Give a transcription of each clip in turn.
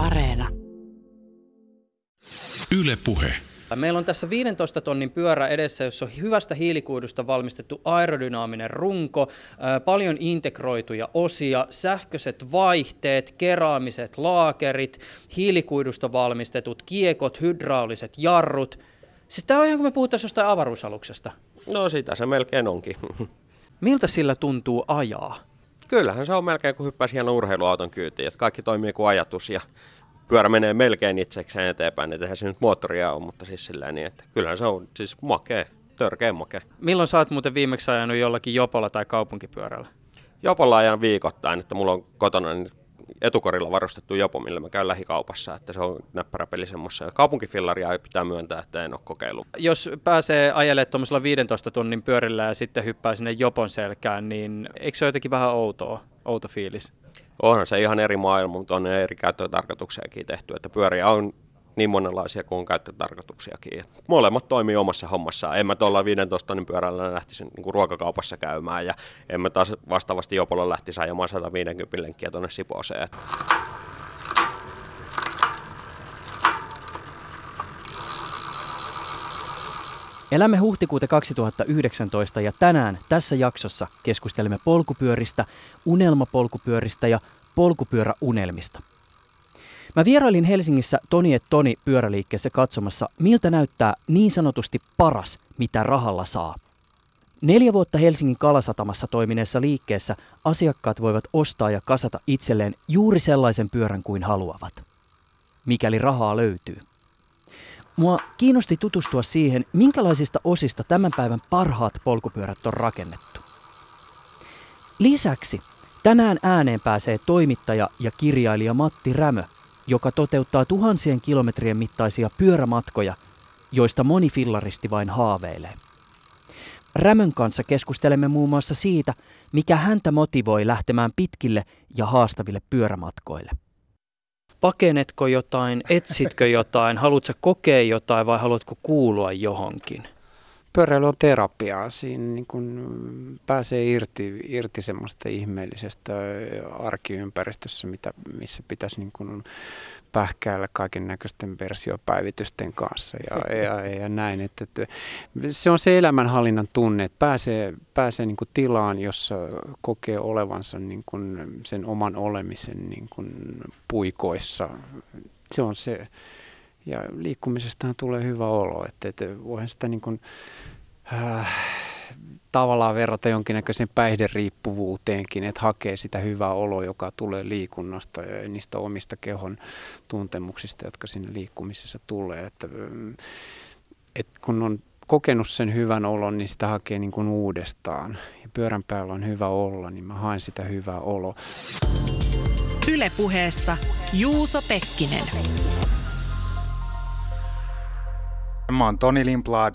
Areena. Yle Puhe. Meillä on tässä 15 tonnin pyörä edessä, jossa on hyvästä hiilikuidusta valmistettu aerodynaaminen runko, paljon integroituja osia, sähköiset vaihteet, keraamiset laakerit, hiilikuidusta valmistetut kiekot, hydrauliset jarrut. Siis tämä on ihan kuin me puhuttaisiin jostain avaruusaluksesta. No sitä se melkein onkin. Miltä sillä tuntuu ajaa? Kyllähän se on melkein kuin hyppäisi hieno urheiluauton kyytiin, että kaikki toimii kuin ajatus ja pyörä menee melkein itsekseen eteenpäin, että eihän se nyt moottoria ole, mutta siis sillä niin, että kyllähän se on siis makea, törkeä makea. Milloin sä oot muuten viimeksi ajanut jollakin jopolla tai kaupunkipyörällä? Jopolla ajan viikoittain, että mulla on kotona niin etukorilla varustettu jopo, millä mä käyn lähikaupassa, että se on näppärä peli semmoissa. Ja kaupunkifillaria ei pitää myöntää, että en ole kokeillut. Jos pääsee ajelemaan tuommoisella 15 tunnin pyörillä ja sitten hyppää sinne jopon selkään, niin eikö se ole jotenkin vähän outoa, outo fiilis? Onhan se ihan eri maailma, mutta on eri käyttötarkoituksiakin tehty, että pyöriä on niin monenlaisia kuin käyttötarkoituksiakin. Molemmat toimii omassa hommassaan. En mä tuolla 15 tonnin pyörällä lähtisi niin kuin ruokakaupassa käymään ja en mä taas vastaavasti Jopolla lähtisi ajamaan 150 lenkkiä tuonne Sipooseen. Elämme huhtikuuta 2019 ja tänään tässä jaksossa keskustelemme polkupyöristä, unelmapolkupyöristä ja polkupyöräunelmista. Mä vierailin Helsingissä Toni et Toni pyöräliikkeessä katsomassa, miltä näyttää niin sanotusti paras, mitä rahalla saa. Neljä vuotta Helsingin Kalasatamassa toimineessa liikkeessä asiakkaat voivat ostaa ja kasata itselleen juuri sellaisen pyörän kuin haluavat, mikäli rahaa löytyy. Mua kiinnosti tutustua siihen, minkälaisista osista tämän päivän parhaat polkupyörät on rakennettu. Lisäksi tänään ääneen pääsee toimittaja ja kirjailija Matti Rämö, joka toteuttaa tuhansien kilometrien mittaisia pyörämatkoja, joista moni fillaristi vain haaveilee. Rämön kanssa keskustelemme muun muassa siitä, mikä häntä motivoi lähtemään pitkille ja haastaville pyörämatkoille. Pakenetko jotain, etsitkö jotain, haluatko kokea jotain vai haluatko kuulua johonkin? Pyöräily on terapiaa. Siinä niin kun pääsee irti, irti semmoista ihmeellisestä arkiympäristössä, mitä, missä pitäisi niin kun pähkäillä kaiken näköisten versiopäivitysten kanssa ja, ja, ja näin. Että, että se on se elämänhallinnan tunne, että pääsee, pääsee niin tilaan, jossa kokee olevansa niin kuin sen oman olemisen niin kuin puikoissa. Se on se. Ja liikkumisestahan tulee hyvä olo, että, että voihan sitä niin kuin, äh, tavallaan verrata jonkinnäköiseen päihderiippuvuuteenkin, että hakee sitä hyvää oloa, joka tulee liikunnasta ja niistä omista kehon tuntemuksista, jotka sinne liikkumisessa tulee. Että, mm, että kun on kokenut sen hyvän olon, niin sitä hakee niin kuin uudestaan. Ja pyörän päällä on hyvä olla, niin mä haen sitä hyvää oloa. Ylepuheessa Juuso Pekkinen. Mä oon Toni Limblad,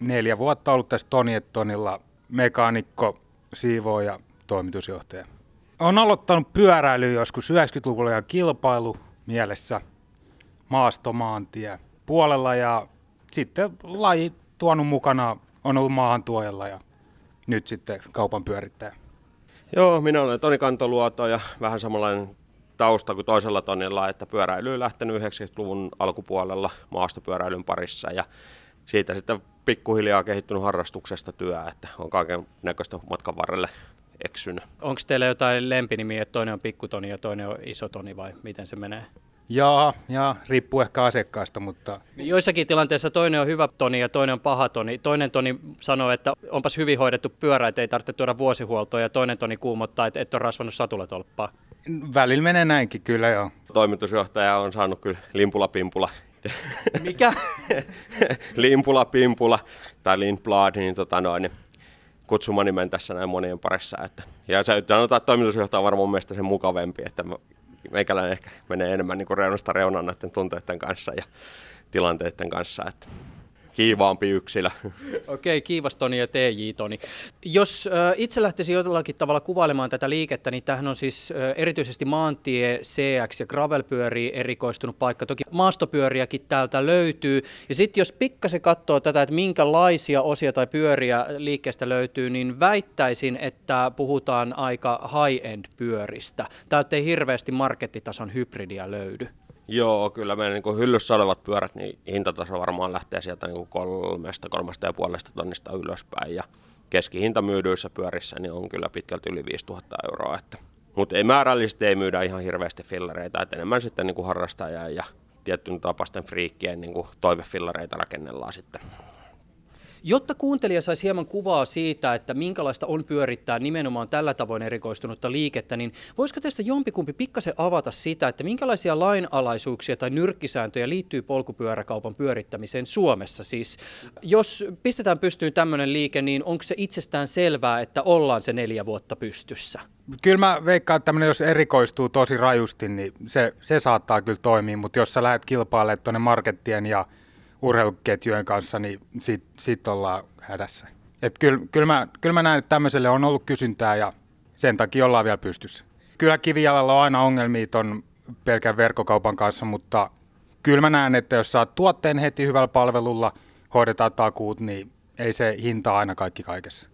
neljä vuotta ollut tässä Toni Tonilla mekaanikko, siivooja, toimitusjohtaja. Olen aloittanut pyöräilyä joskus 90-luvulla ja kilpailu mielessä maastomaantie puolella ja sitten laji tuonut mukana on ollut maahantuojalla ja nyt sitten kaupan pyörittäjä. Joo, minä olen Toni Kantoluoto ja vähän samanlainen tausta kuin toisella tonilla, että pyöräily lähtenyt 90-luvun alkupuolella maastopyöräilyn parissa ja siitä sitten pikkuhiljaa kehittynyt harrastuksesta työ, että on kaiken näköistä matkan varrelle eksynyt. Onko teillä jotain lempinimiä, että toinen on pikkutoni ja toinen on isotoni vai miten se menee? Jaa, ja riippuu ehkä asiakkaasta, mutta... Joissakin tilanteissa toinen on hyvä toni ja toinen on paha toni. Toinen toni sanoo, että onpas hyvin hoidettu pyörä, että ei tarvitse tuoda vuosihuoltoa, ja toinen toni kuumottaa, että et ole rasvannut satulatolppaa. Välillä menee näinkin kyllä joo. Toimitusjohtaja on saanut kyllä limpula-pimpula mikä? Limpula, Pimpula tai Lindblad, niin, tota noin, niin kutsumanimen tässä näin monien parissa. Että, ja se sanotaan, että toimitusjohtaja on varmaan mielestä sen mukavempi, että meikäläinen ehkä menee enemmän niin kuin reunasta reunaan näiden tunteiden kanssa ja tilanteiden kanssa. Että kiivaampi yksilö. Okei, kiivas Toni ja TJ Toni. Jos äh, itse lähtisi jollakin tavalla kuvailemaan tätä liikettä, niin tähän on siis äh, erityisesti maantie, CX ja gravelpyöriä erikoistunut paikka. Toki maastopyöriäkin täältä löytyy. Ja sitten jos pikkasen katsoo tätä, että minkälaisia osia tai pyöriä liikkeestä löytyy, niin väittäisin, että puhutaan aika high-end pyöristä. Täältä ei hirveästi markettitason hybridiä löydy. Joo, kyllä meidän niin hyllyssä olevat pyörät, niin hintataso varmaan lähtee sieltä niin kolmesta, kolmesta ja puolesta tonnista ylöspäin. Ja keskihinta myydyissä pyörissä niin on kyllä pitkälti yli 5000 euroa. Että. Mutta ei määrällisesti ei myydä ihan hirveästi fillereitä, että enemmän sitten niin kuin harrastajia ja tietyn tapaisten friikkien niin toivefillareita rakennellaan sitten. Jotta kuuntelija saisi hieman kuvaa siitä, että minkälaista on pyörittää nimenomaan tällä tavoin erikoistunutta liikettä, niin voisiko teistä jompikumpi pikkasen avata sitä, että minkälaisia lainalaisuuksia tai nyrkkisääntöjä liittyy polkupyöräkaupan pyörittämiseen Suomessa? Siis jos pistetään pystyyn tämmöinen liike, niin onko se itsestään selvää, että ollaan se neljä vuotta pystyssä? Kyllä mä veikkaan, että jos erikoistuu tosi rajusti, niin se, se saattaa kyllä toimia, mutta jos sä lähdet kilpailemaan tuonne markettien ja urheiluketjujen kanssa, niin sitten sit ollaan hädässä. Et kyllä, kyllä, mä, kyllä mä näen, että tämmöiselle on ollut kysyntää ja sen takia ollaan vielä pystyssä. Kyllä kivijalalla on aina ongelmia ton pelkän verkkokaupan kanssa, mutta kyllä mä näen, että jos saat tuotteen heti hyvällä palvelulla, hoidetaan takuut, niin ei se hinta aina kaikki kaikessa.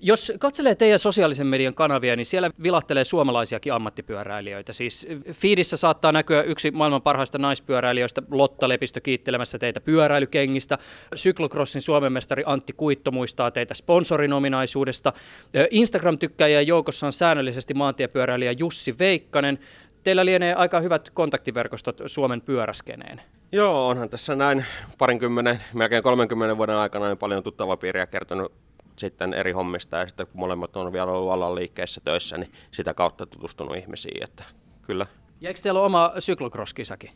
Jos katselee teidän sosiaalisen median kanavia, niin siellä vilahtelee suomalaisiakin ammattipyöräilijöitä. Siis Fiidissä saattaa näkyä yksi maailman parhaista naispyöräilijöistä, Lotta Lepistö kiittelemässä teitä pyöräilykengistä. Cyclocrossin Suomen mestari Antti Kuitto muistaa teitä sponsorin ominaisuudesta. Instagram-tykkäjien joukossa on säännöllisesti maantiepyöräilijä Jussi Veikkanen. Teillä lienee aika hyvät kontaktiverkostot Suomen pyöräskeneen. Joo, onhan tässä näin parinkymmenen, melkein 30 vuoden aikana niin paljon tuttava piiriä kertonut sitten eri hommista ja sitten kun molemmat on vielä ollut alan liikkeessä töissä, niin sitä kautta tutustunut ihmisiin, että kyllä. Ja eikö teillä ole oma syklocross-kisakin?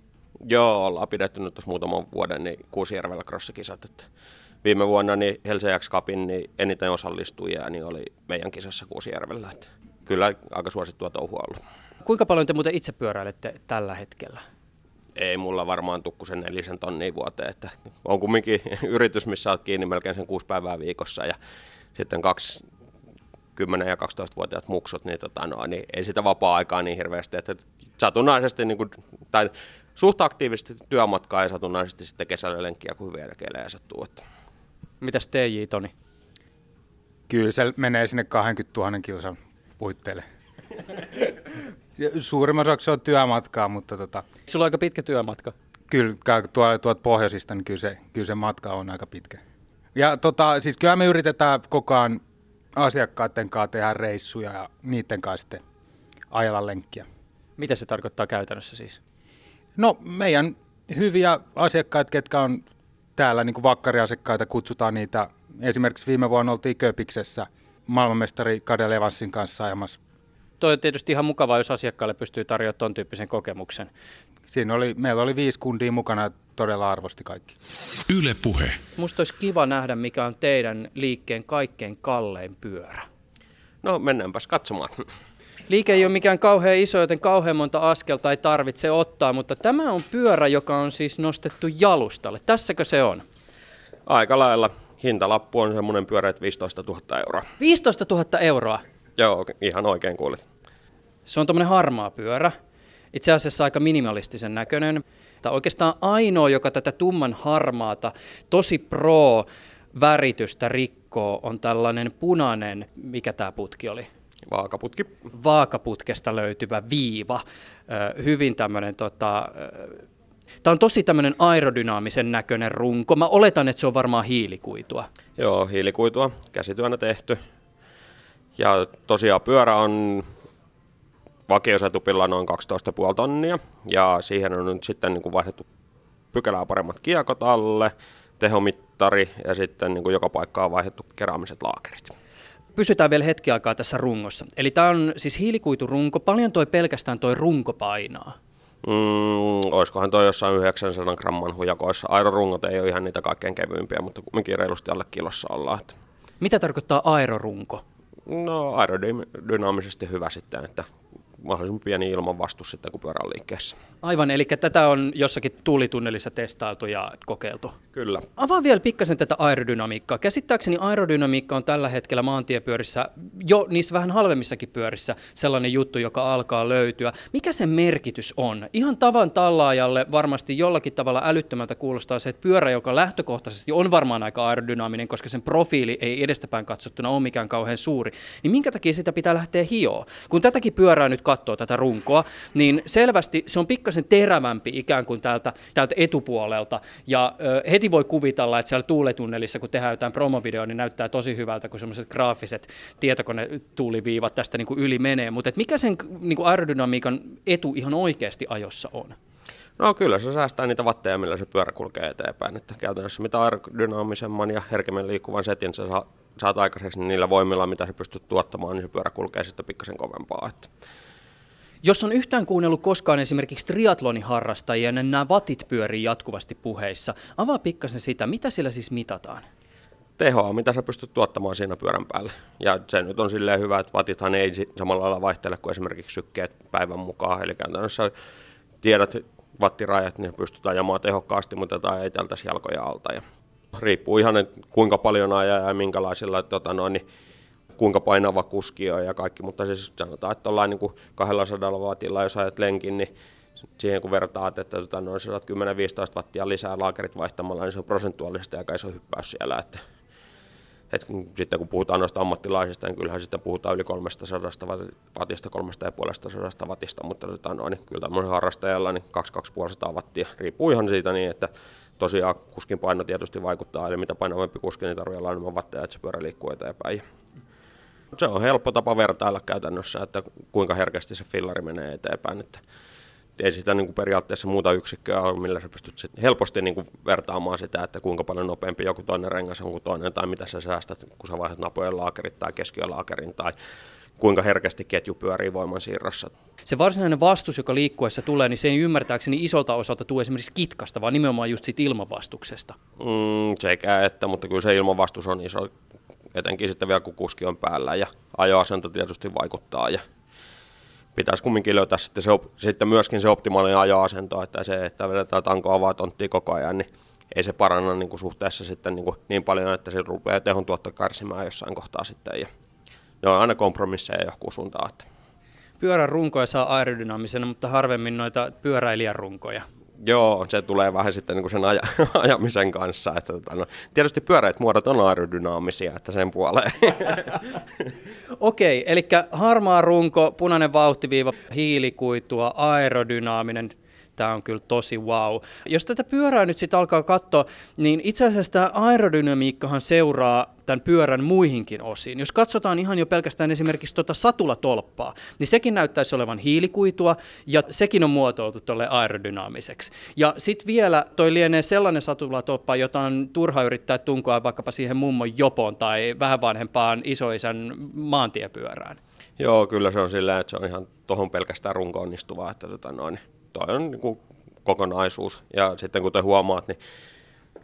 Joo, ollaan pidetty nyt tuossa muutaman vuoden niin Kuusijärvellä crossikisat, että viime vuonna niin Helsinki Cupin niin eniten osallistujia niin oli meidän kisassa Kuusijärvellä, että kyllä aika suosittua touhua ollut. Kuinka paljon te muuten itse pyöräilette tällä hetkellä? ei mulla varmaan tukku sen nelisen tonnia vuoteen, että on kumminkin yritys, missä olet kiinni melkein sen kuusi päivää viikossa ja sitten kaksi 10- ja 12-vuotiaat muksut, niin, tota, no, niin ei sitä vapaa-aikaa niin hirveästi, että satunnaisesti niin kuin, tai suht aktiivisesti työmatkaa ja satunnaisesti sitten kesällä lenkkiä, kun hyviä kelejä sattuu. Että. Mitäs TJ, Toni? Kyllä se menee sinne 20 000 kilsan puitteille. Suurimman osaksi on työmatkaa, mutta tota... Sulla on aika pitkä työmatka. Kyllä, tuolta, tuolta pohjoisista, niin kyllä se, kyllä se matka on aika pitkä. Ja tota, siis kyllä me yritetään koko ajan asiakkaiden kanssa tehdä reissuja ja niiden kanssa sitten ajella lenkkiä. Mitä se tarkoittaa käytännössä siis? No meidän hyviä asiakkaita, ketkä on täällä niin kuin vakkariasiakkaita, kutsutaan niitä. Esimerkiksi viime vuonna oltiin Köpiksessä maailmanmestari Kade Levansin kanssa ajamassa toi on tietysti ihan mukavaa, jos asiakkaalle pystyy tarjoamaan ton tyyppisen kokemuksen. Siinä oli, meillä oli viisi kundia mukana todella arvosti kaikki. Yle puhe. Musta olisi kiva nähdä, mikä on teidän liikkeen kaikkein kallein pyörä. No mennäänpäs katsomaan. Liike ei ole mikään kauhean iso, joten kauhean monta askelta ei tarvitse ottaa, mutta tämä on pyörä, joka on siis nostettu jalustalle. Tässäkö se on? Aika lailla. Hintalappu on semmoinen pyörä, että 15 000 euroa. 15 000 euroa? Joo, ihan oikein kuulit. Se on tuommoinen harmaa pyörä. Itse asiassa aika minimalistisen näköinen. Tämä oikeastaan ainoa, joka tätä tumman harmaata, tosi pro väritystä rikkoo, on tällainen punainen, mikä tämä putki oli? Vaakaputki. Vaakaputkesta löytyvä viiva. Hyvin tämmöinen tota, Tämä on tosi tämmöinen aerodynaamisen näköinen runko. Mä oletan, että se on varmaan hiilikuitua. Joo, hiilikuitua, käsityönä tehty. Ja tosiaan pyörä on vakiosetupilla noin 12,5 tonnia ja siihen on nyt sitten niin kuin vaihdettu pykälää paremmat kiekot alle, tehomittari ja sitten niin kuin joka paikkaan vaihdettu keraamiset laakerit. Pysytään vielä hetki aikaa tässä rungossa. Eli tämä on siis hiilikuiturunko. Paljon toi pelkästään toi runko painaa? Mm, olisikohan toi jossain 900 gramman hujakoissa. Aerorungot ei ole ihan niitä kaikkein kevyimpiä, mutta kumminkin reilusti alle kilossa ollaan. Mitä tarkoittaa aerorunko? No aerodynaamisesti hyvä sitten, että mahdollisimman pieni ilmanvastus sitten, kun pyörä on liikkeessä. Aivan, eli tätä on jossakin tuulitunnelissa testailtu ja kokeiltu. Kyllä. Avaa vielä pikkasen tätä aerodynamiikkaa. Käsittääkseni aerodynamiikka on tällä hetkellä maantiepyörissä, jo niissä vähän halvemmissakin pyörissä, sellainen juttu, joka alkaa löytyä. Mikä sen merkitys on? Ihan tavan tallaajalle varmasti jollakin tavalla älyttömältä kuulostaa se, että pyörä, joka lähtökohtaisesti on varmaan aika aerodynaaminen, koska sen profiili ei edestäpäin katsottuna ole mikään kauhean suuri, niin minkä takia sitä pitää lähteä hioa? Kun tätäkin pyörää nyt katsoo, tätä runkoa, niin selvästi se on pikkasen terävämpi ikään kuin täältä, täältä etupuolelta, ja ö, heti voi kuvitella, että siellä tuuletunnelissa, kun tehdään jotain promovideoa, niin näyttää tosi hyvältä, kun semmoiset graafiset tietokonetuuliviivat tästä niin kuin yli menee, mutta mikä sen niin kuin aerodynamiikan etu ihan oikeasti ajossa on? No kyllä se säästää niitä vatteja, millä se pyörä kulkee eteenpäin. Että käytännössä mitä aerodynaamisemman ja herkemmin liikkuvan setin sä saat aikaiseksi, niin niillä voimilla, mitä se pystyt tuottamaan, niin se pyörä kulkee sitten pikkasen kovempaa. Että. Jos on yhtään kuunnellut koskaan esimerkiksi triatloniharrastajia, niin nämä vatit pyörii jatkuvasti puheissa. Avaa pikkasen sitä, mitä sillä siis mitataan? tehoa, mitä sä pystyt tuottamaan siinä pyörän päälle. Ja se nyt on silleen hyvä, että vatithan ei samalla lailla vaihtele kuin esimerkiksi sykkeet päivän mukaan. Eli käytännössä tiedät wattirajat, niin pystytään ajamaan tehokkaasti, mutta tämä ei tältäisi jalkoja alta. Ja riippuu ihan, kuinka paljon ajaa ja minkälaisilla, tota noin, niin kuinka painava kuski on ja kaikki, mutta siis sanotaan, että ollaan niin kuin 200 wattilla, jos ajat lenkin, niin siihen kun vertaat, että tota, noin 10-15 wattia lisää laakerit vaihtamalla, niin se on prosentuaalisesti aika iso hyppäys siellä. Että, et sitten kun puhutaan noista ammattilaisista, niin kyllähän sitten puhutaan yli 300 wattista, 350 wattista, mutta tota, noin, niin kyllä tämmöinen harrastajalla niin 2-250 wattia, riippuu ihan siitä niin, että tosiaan kuskin paino tietysti vaikuttaa, eli mitä painavampi kuski, niin tarvitsee olla enemmän watteja, että se pyörä liikkuu eteenpäin. Se on helppo tapa vertailla käytännössä, että kuinka herkästi se fillari menee eteenpäin. Että ei sitä niin kuin periaatteessa muuta yksikköä ole, millä sä pystyt sit helposti niin kuin vertaamaan sitä, että kuinka paljon nopeampi joku toinen rengas on kuin toinen, tai mitä sä säästät, kun sä vaihdat napojen laakerit tai keskiölaakerin, tai kuinka herkästi ketju pyörii voimansiirrossa. Se varsinainen vastus, joka liikkuessa tulee, niin se ei ymmärtääkseni isolta osalta tule esimerkiksi kitkasta, vaan nimenomaan just siitä ilmanvastuksesta. Mm, sekä että, mutta kyllä se ilmanvastus on iso, etenkin sitten vielä kun kuski on päällä ja ajoasento tietysti vaikuttaa ja pitäisi kumminkin löytää sitten, se, sitten myöskin se optimaalinen ajoasento, että se, että vedetään tanko avaa tonttia koko ajan, niin ei se paranna niin kuin suhteessa sitten niin, kuin niin paljon, että se rupeaa tehon tuotto kärsimään jossain kohtaa sitten. Ja ne on aina kompromisseja johonkin suuntaan. Pyörän runkoja saa aerodynaamisena, mutta harvemmin noita pyöräilijän runkoja. Joo, se tulee vähän sitten niin kuin sen aja, ajamisen kanssa. Että, tota, no, tietysti pyöreät muodot on aerodynaamisia, että sen puoleen. Okei, eli harmaa runko, punainen vauhtiviiva, hiilikuitua, aerodynaaminen, tämä on kyllä tosi wow. Jos tätä pyörää nyt sitten alkaa katsoa, niin itse asiassa tämä aerodynamiikkahan seuraa tämän pyörän muihinkin osiin. Jos katsotaan ihan jo pelkästään esimerkiksi tuota satulatolppaa, niin sekin näyttäisi olevan hiilikuitua ja sekin on muotoiltu tuolle aerodynaamiseksi. Ja sitten vielä toi lienee sellainen satulatolppa, jota on turha yrittää tunkoa vaikkapa siihen mummon jopoon tai vähän vanhempaan isoisän maantiepyörään. Joo, kyllä se on sillä, että se on ihan tuohon pelkästään runko onnistuvaa, että tota noin, toi on niin kuin kokonaisuus. Ja sitten kuten huomaat, niin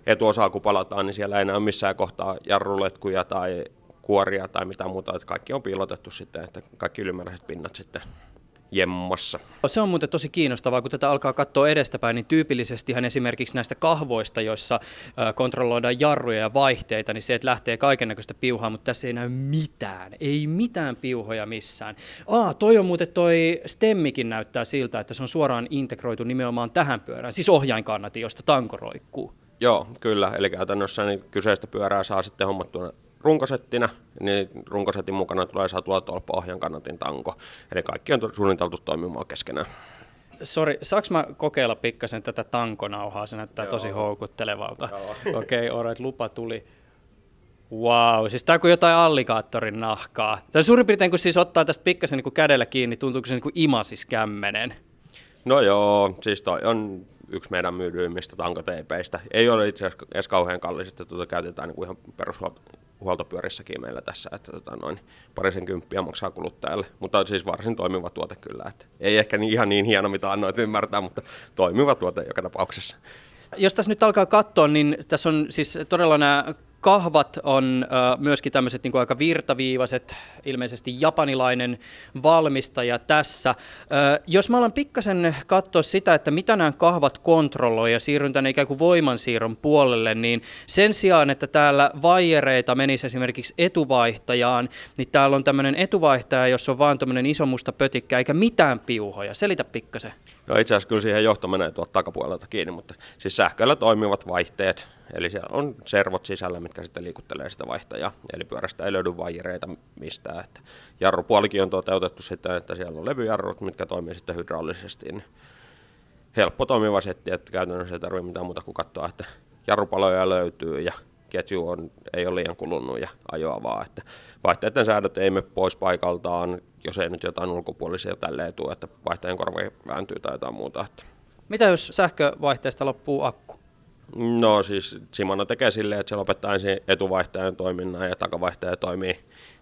etuosaa kun palataan, niin siellä ei näy missään kohtaa jarruletkuja tai kuoria tai mitä muuta, että kaikki on piilotettu sitten, että kaikki ylimääräiset pinnat sitten jemmassa. Se on muuten tosi kiinnostavaa, kun tätä alkaa katsoa edestäpäin, niin tyypillisestihän esimerkiksi näistä kahvoista, joissa kontrolloidaan jarruja ja vaihteita, niin se, että lähtee kaikennäköistä piuhaa, mutta tässä ei näy mitään, ei mitään piuhoja missään. Aa, toi on muuten toi stemmikin näyttää siltä, että se on suoraan integroitu nimenomaan tähän pyörään, siis ohjainkannati, josta tanko roikkuu. Joo, kyllä. Eli käytännössä niin kyseistä pyörää saa sitten hommattuna runkosettina, niin runkosetin mukana tulee tuolla tolppa ohjan kannatin tanko. Eli kaikki on suunniteltu toimimaan keskenään. Sori, saaks mä kokeilla pikkasen tätä tankonauhaa? Se näyttää Joo. tosi houkuttelevalta. Okei, okay, alright, lupa tuli. Wow, siis tämä on kuin jotain allikaattorin nahkaa. Tämä suurin piirtein, kun siis ottaa tästä pikkasen niin kuin kädellä kiinni, tuntuu se niin kuin imasis kämmenen. No joo, siis toi on yksi meidän myydyimmistä tankoteipeistä. Ei ole itse asiassa edes kauhean kallis, että tuota käytetään niin kuin ihan perushuoltopyörissäkin meillä tässä, että tota noin, parisen kymppiä maksaa kuluttajalle, mutta siis varsin toimiva tuote kyllä. Että ei ehkä niin, ihan niin hieno, mitä annoit ymmärtää, mutta toimiva tuote joka tapauksessa. Jos tässä nyt alkaa katsoa, niin tässä on siis todella nämä kahvat on äh, myöskin tämmöiset niin aika virtaviivaiset, ilmeisesti japanilainen valmistaja tässä. Äh, jos mä alan pikkasen katsoa sitä, että mitä nämä kahvat kontrolloi ja siirryn tänne ikään kuin voimansiirron puolelle, niin sen sijaan, että täällä vaijereita menisi esimerkiksi etuvaihtajaan, niin täällä on tämmöinen etuvaihtaja, jossa on vaan tämmöinen iso musta pötikkä eikä mitään piuhoja. Selitä pikkasen. No itse asiassa kyllä siihen johto menee tuolta takapuolelta kiinni, mutta siis sähköllä toimivat vaihteet, eli siellä on servot sisällä, mitkä sitten liikuttelee sitä vaihtajaa, eli pyörästä ei löydy vaijereita mistään. Että jarrupuolikin on toteutettu sitten, että siellä on levyjarrut, mitkä toimii sitten hydraulisesti, niin helppo toimiva setti, että käytännössä ei tarvitse mitään muuta kuin katsoa, että jarrupaloja löytyy ja ketju on, ei ole liian kulunut ja ajoavaa. Että vaihteiden säädöt ei mene pois paikaltaan, jos ei nyt jotain ulkopuolisia tälleen tule, että vaihteen korva vääntyy tai jotain muuta. Että. Mitä jos sähkövaihteesta loppuu akku? No siis Simano tekee silleen, että se lopettaa ensin etuvaihtajan toiminnan ja takavaihtaja toimii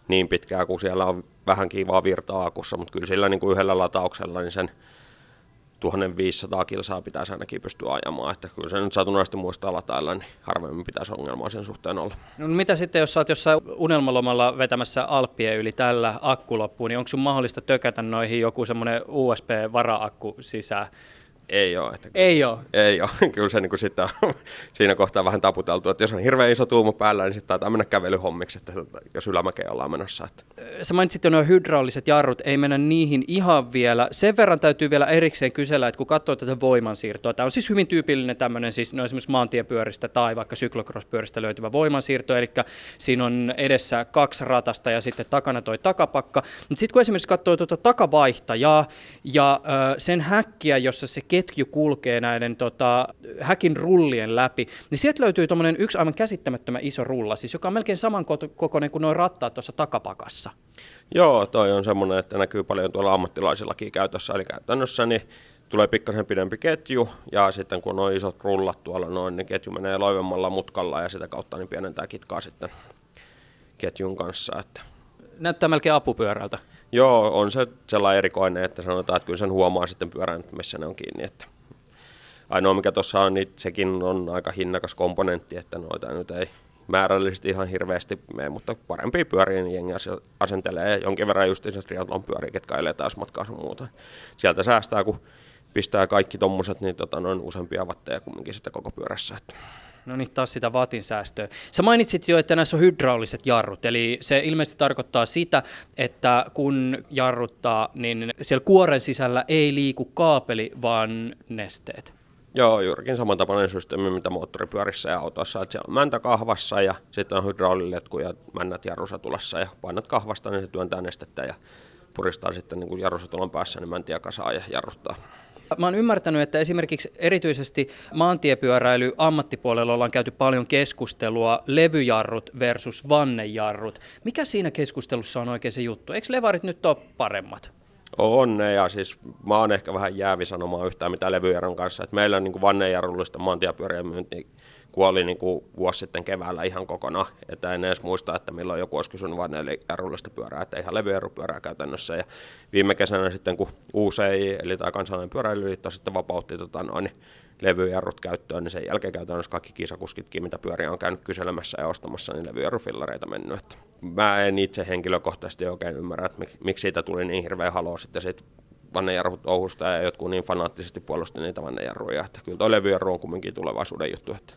niin pitkään, kun siellä on vähän kivaa virtaa akussa, mutta kyllä sillä niin kuin yhdellä latauksella niin sen 1500 kilsaa pitäisi ainakin pystyä ajamaan, että kyllä se nyt satunnaisesti muistaa latailla, niin harvemmin pitäisi ongelmaa sen suhteen olla. No mitä sitten, jos olet jossain unelmalomalla vetämässä Alppien yli tällä akkuloppuun, niin onko sun mahdollista tökätä noihin joku semmoinen USB-vara-akku sisään? Ei ole. Että ei ole? Ei ole. Kyllä se niin kuin sitä siinä kohtaa vähän taputeltu, että jos on hirveän iso tuumu päällä, niin sitten taitaa mennä kävelyhommiksi, että tota, jos ylämäkeen ollaan menossa. Että. Sä mainitsit jo nuo hydrauliset jarrut, ei mennä niihin ihan vielä. Sen verran täytyy vielä erikseen kysellä, että kun katsoo tätä voimansiirtoa, tämä on siis hyvin tyypillinen tämmöinen siis no esimerkiksi maantiepyöristä tai vaikka syklokrospyöristä löytyvä voimansiirto, eli siinä on edessä kaksi ratasta ja sitten takana toi takapakka. Mutta sitten kun esimerkiksi katsoo tuota takavaihtajaa ja ö, sen häkkiä, jossa se ketju kulkee näiden tota, häkin rullien läpi, niin sieltä löytyy tuommoinen yksi aivan käsittämättömän iso rulla, siis joka on melkein saman kokoinen kuin nuo rattaat tuossa takapakassa. Joo, toi on semmoinen, että näkyy paljon tuolla ammattilaisillakin käytössä, eli käytännössä niin tulee pikkasen pidempi ketju, ja sitten kun on isot rullat tuolla noin, niin ketju menee loivemmalla mutkalla, ja sitä kautta niin pienentää kitkaa sitten ketjun kanssa. Että. Näyttää melkein apupyörältä. Joo, on se sellainen erikoinen, että sanotaan, että kyllä sen huomaa sitten pyörän, missä ne on kiinni. Että ainoa mikä tuossa on, niin sekin on aika hinnakas komponentti, että noita nyt ei määrällisesti ihan hirveästi mene, mutta parempia pyöriä niin jengi asentelee jonkin verran just triathlon pyöriä, ketkä ei täysmatkaa sun muuta. Sieltä säästää, kun pistää kaikki tommoset, niin tota, noin useampia watteja kumminkin sitten koko pyörässä. Että. No niin, taas sitä vatin säästöä. Sä mainitsit jo, että näissä on hydrauliset jarrut, eli se ilmeisesti tarkoittaa sitä, että kun jarruttaa, niin siellä kuoren sisällä ei liiku kaapeli, vaan nesteet. Joo, juurikin samantapainen systeemi, mitä moottoripyörissä ja autoissa. Että siellä on mäntä kahvassa ja sitten on hydrauliletku ja männät jarrusatulassa ja painat kahvasta, niin se työntää nestettä ja puristaa sitten niin jarrusatulan päässä niin mäntiä kasaa ja jarruttaa. Mä oon ymmärtänyt, että esimerkiksi erityisesti maantiepyöräily ammattipuolella ollaan käyty paljon keskustelua levyjarrut versus vannejarrut. Mikä siinä keskustelussa on oikein se juttu? Eikö levarit nyt ole paremmat? On ne, ja siis mä oon ehkä vähän jäävi sanomaan yhtään mitä levyjarrun kanssa. Et meillä on niin vannejarrullista maantiepyörien myynti kuoli niin kuin vuosi sitten keväällä ihan kokonaan. Että en edes muista, että milloin joku olisi kysynyt vain jarrullista pyörää, että ihan levyjarrupyörää käytännössä. Ja viime kesänä sitten, kun UCI, eli tämä kansallinen pyöräilyliitto, sitten vapautti tota noin, levyjarrut käyttöön, niin sen jälkeen käytännössä kaikki kisakuskitkin, mitä pyöriä on käynyt kyselemässä ja ostamassa, niin levyjarrufillareita mennyt. Että mä en itse henkilökohtaisesti oikein ymmärrä, että miksi siitä tuli niin hirveä haloo sitten siitä vannejarrut Ouhusta ja jotkut niin fanaattisesti puolusti niitä vannejarruja, että kyllä tuo levyjarru on kumminkin tulevaisuuden juttu. Että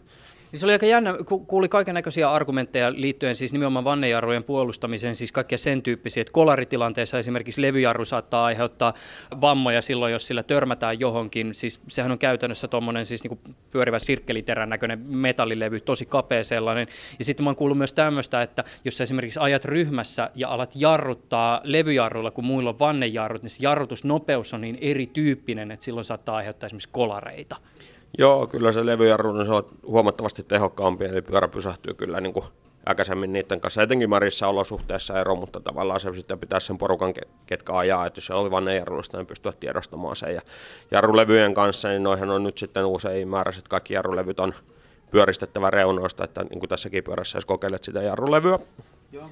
niin se oli aika jännä, kuuli kaiken näköisiä argumentteja liittyen siis nimenomaan vannejarrujen puolustamiseen, siis kaikkia sen tyyppisiä, että kolaritilanteessa esimerkiksi levyjarru saattaa aiheuttaa vammoja silloin, jos sillä törmätään johonkin. Siis sehän on käytännössä tuommoinen siis niin pyörivä sirkkeliterän näköinen metallilevy, tosi kapea sellainen. Ja sitten mä oon kuullut myös tämmöistä, että jos sä esimerkiksi ajat ryhmässä ja alat jarruttaa levyjarrulla, kun muilla on vannejarrut, niin se jarrutusnopeus on niin erityyppinen, että silloin saattaa aiheuttaa esimerkiksi kolareita. Joo, kyllä se levyjarru niin se on huomattavasti tehokkaampi, eli pyörä pysähtyy kyllä niin kuin aikaisemmin niiden kanssa, etenkin marissa olosuhteessa ero, mutta tavallaan se sitten pitää sen porukan, ketkä ajaa, että jos se oli vain ne jarruista, niin pystyä tiedostamaan sen. Ja jarrulevyjen kanssa, niin noihän on nyt sitten usein määräiset, kaikki jarrulevyt on pyöristettävä reunoista, että niin kuin tässäkin pyörässä, jos kokeilet sitä jarrulevyä. Joo.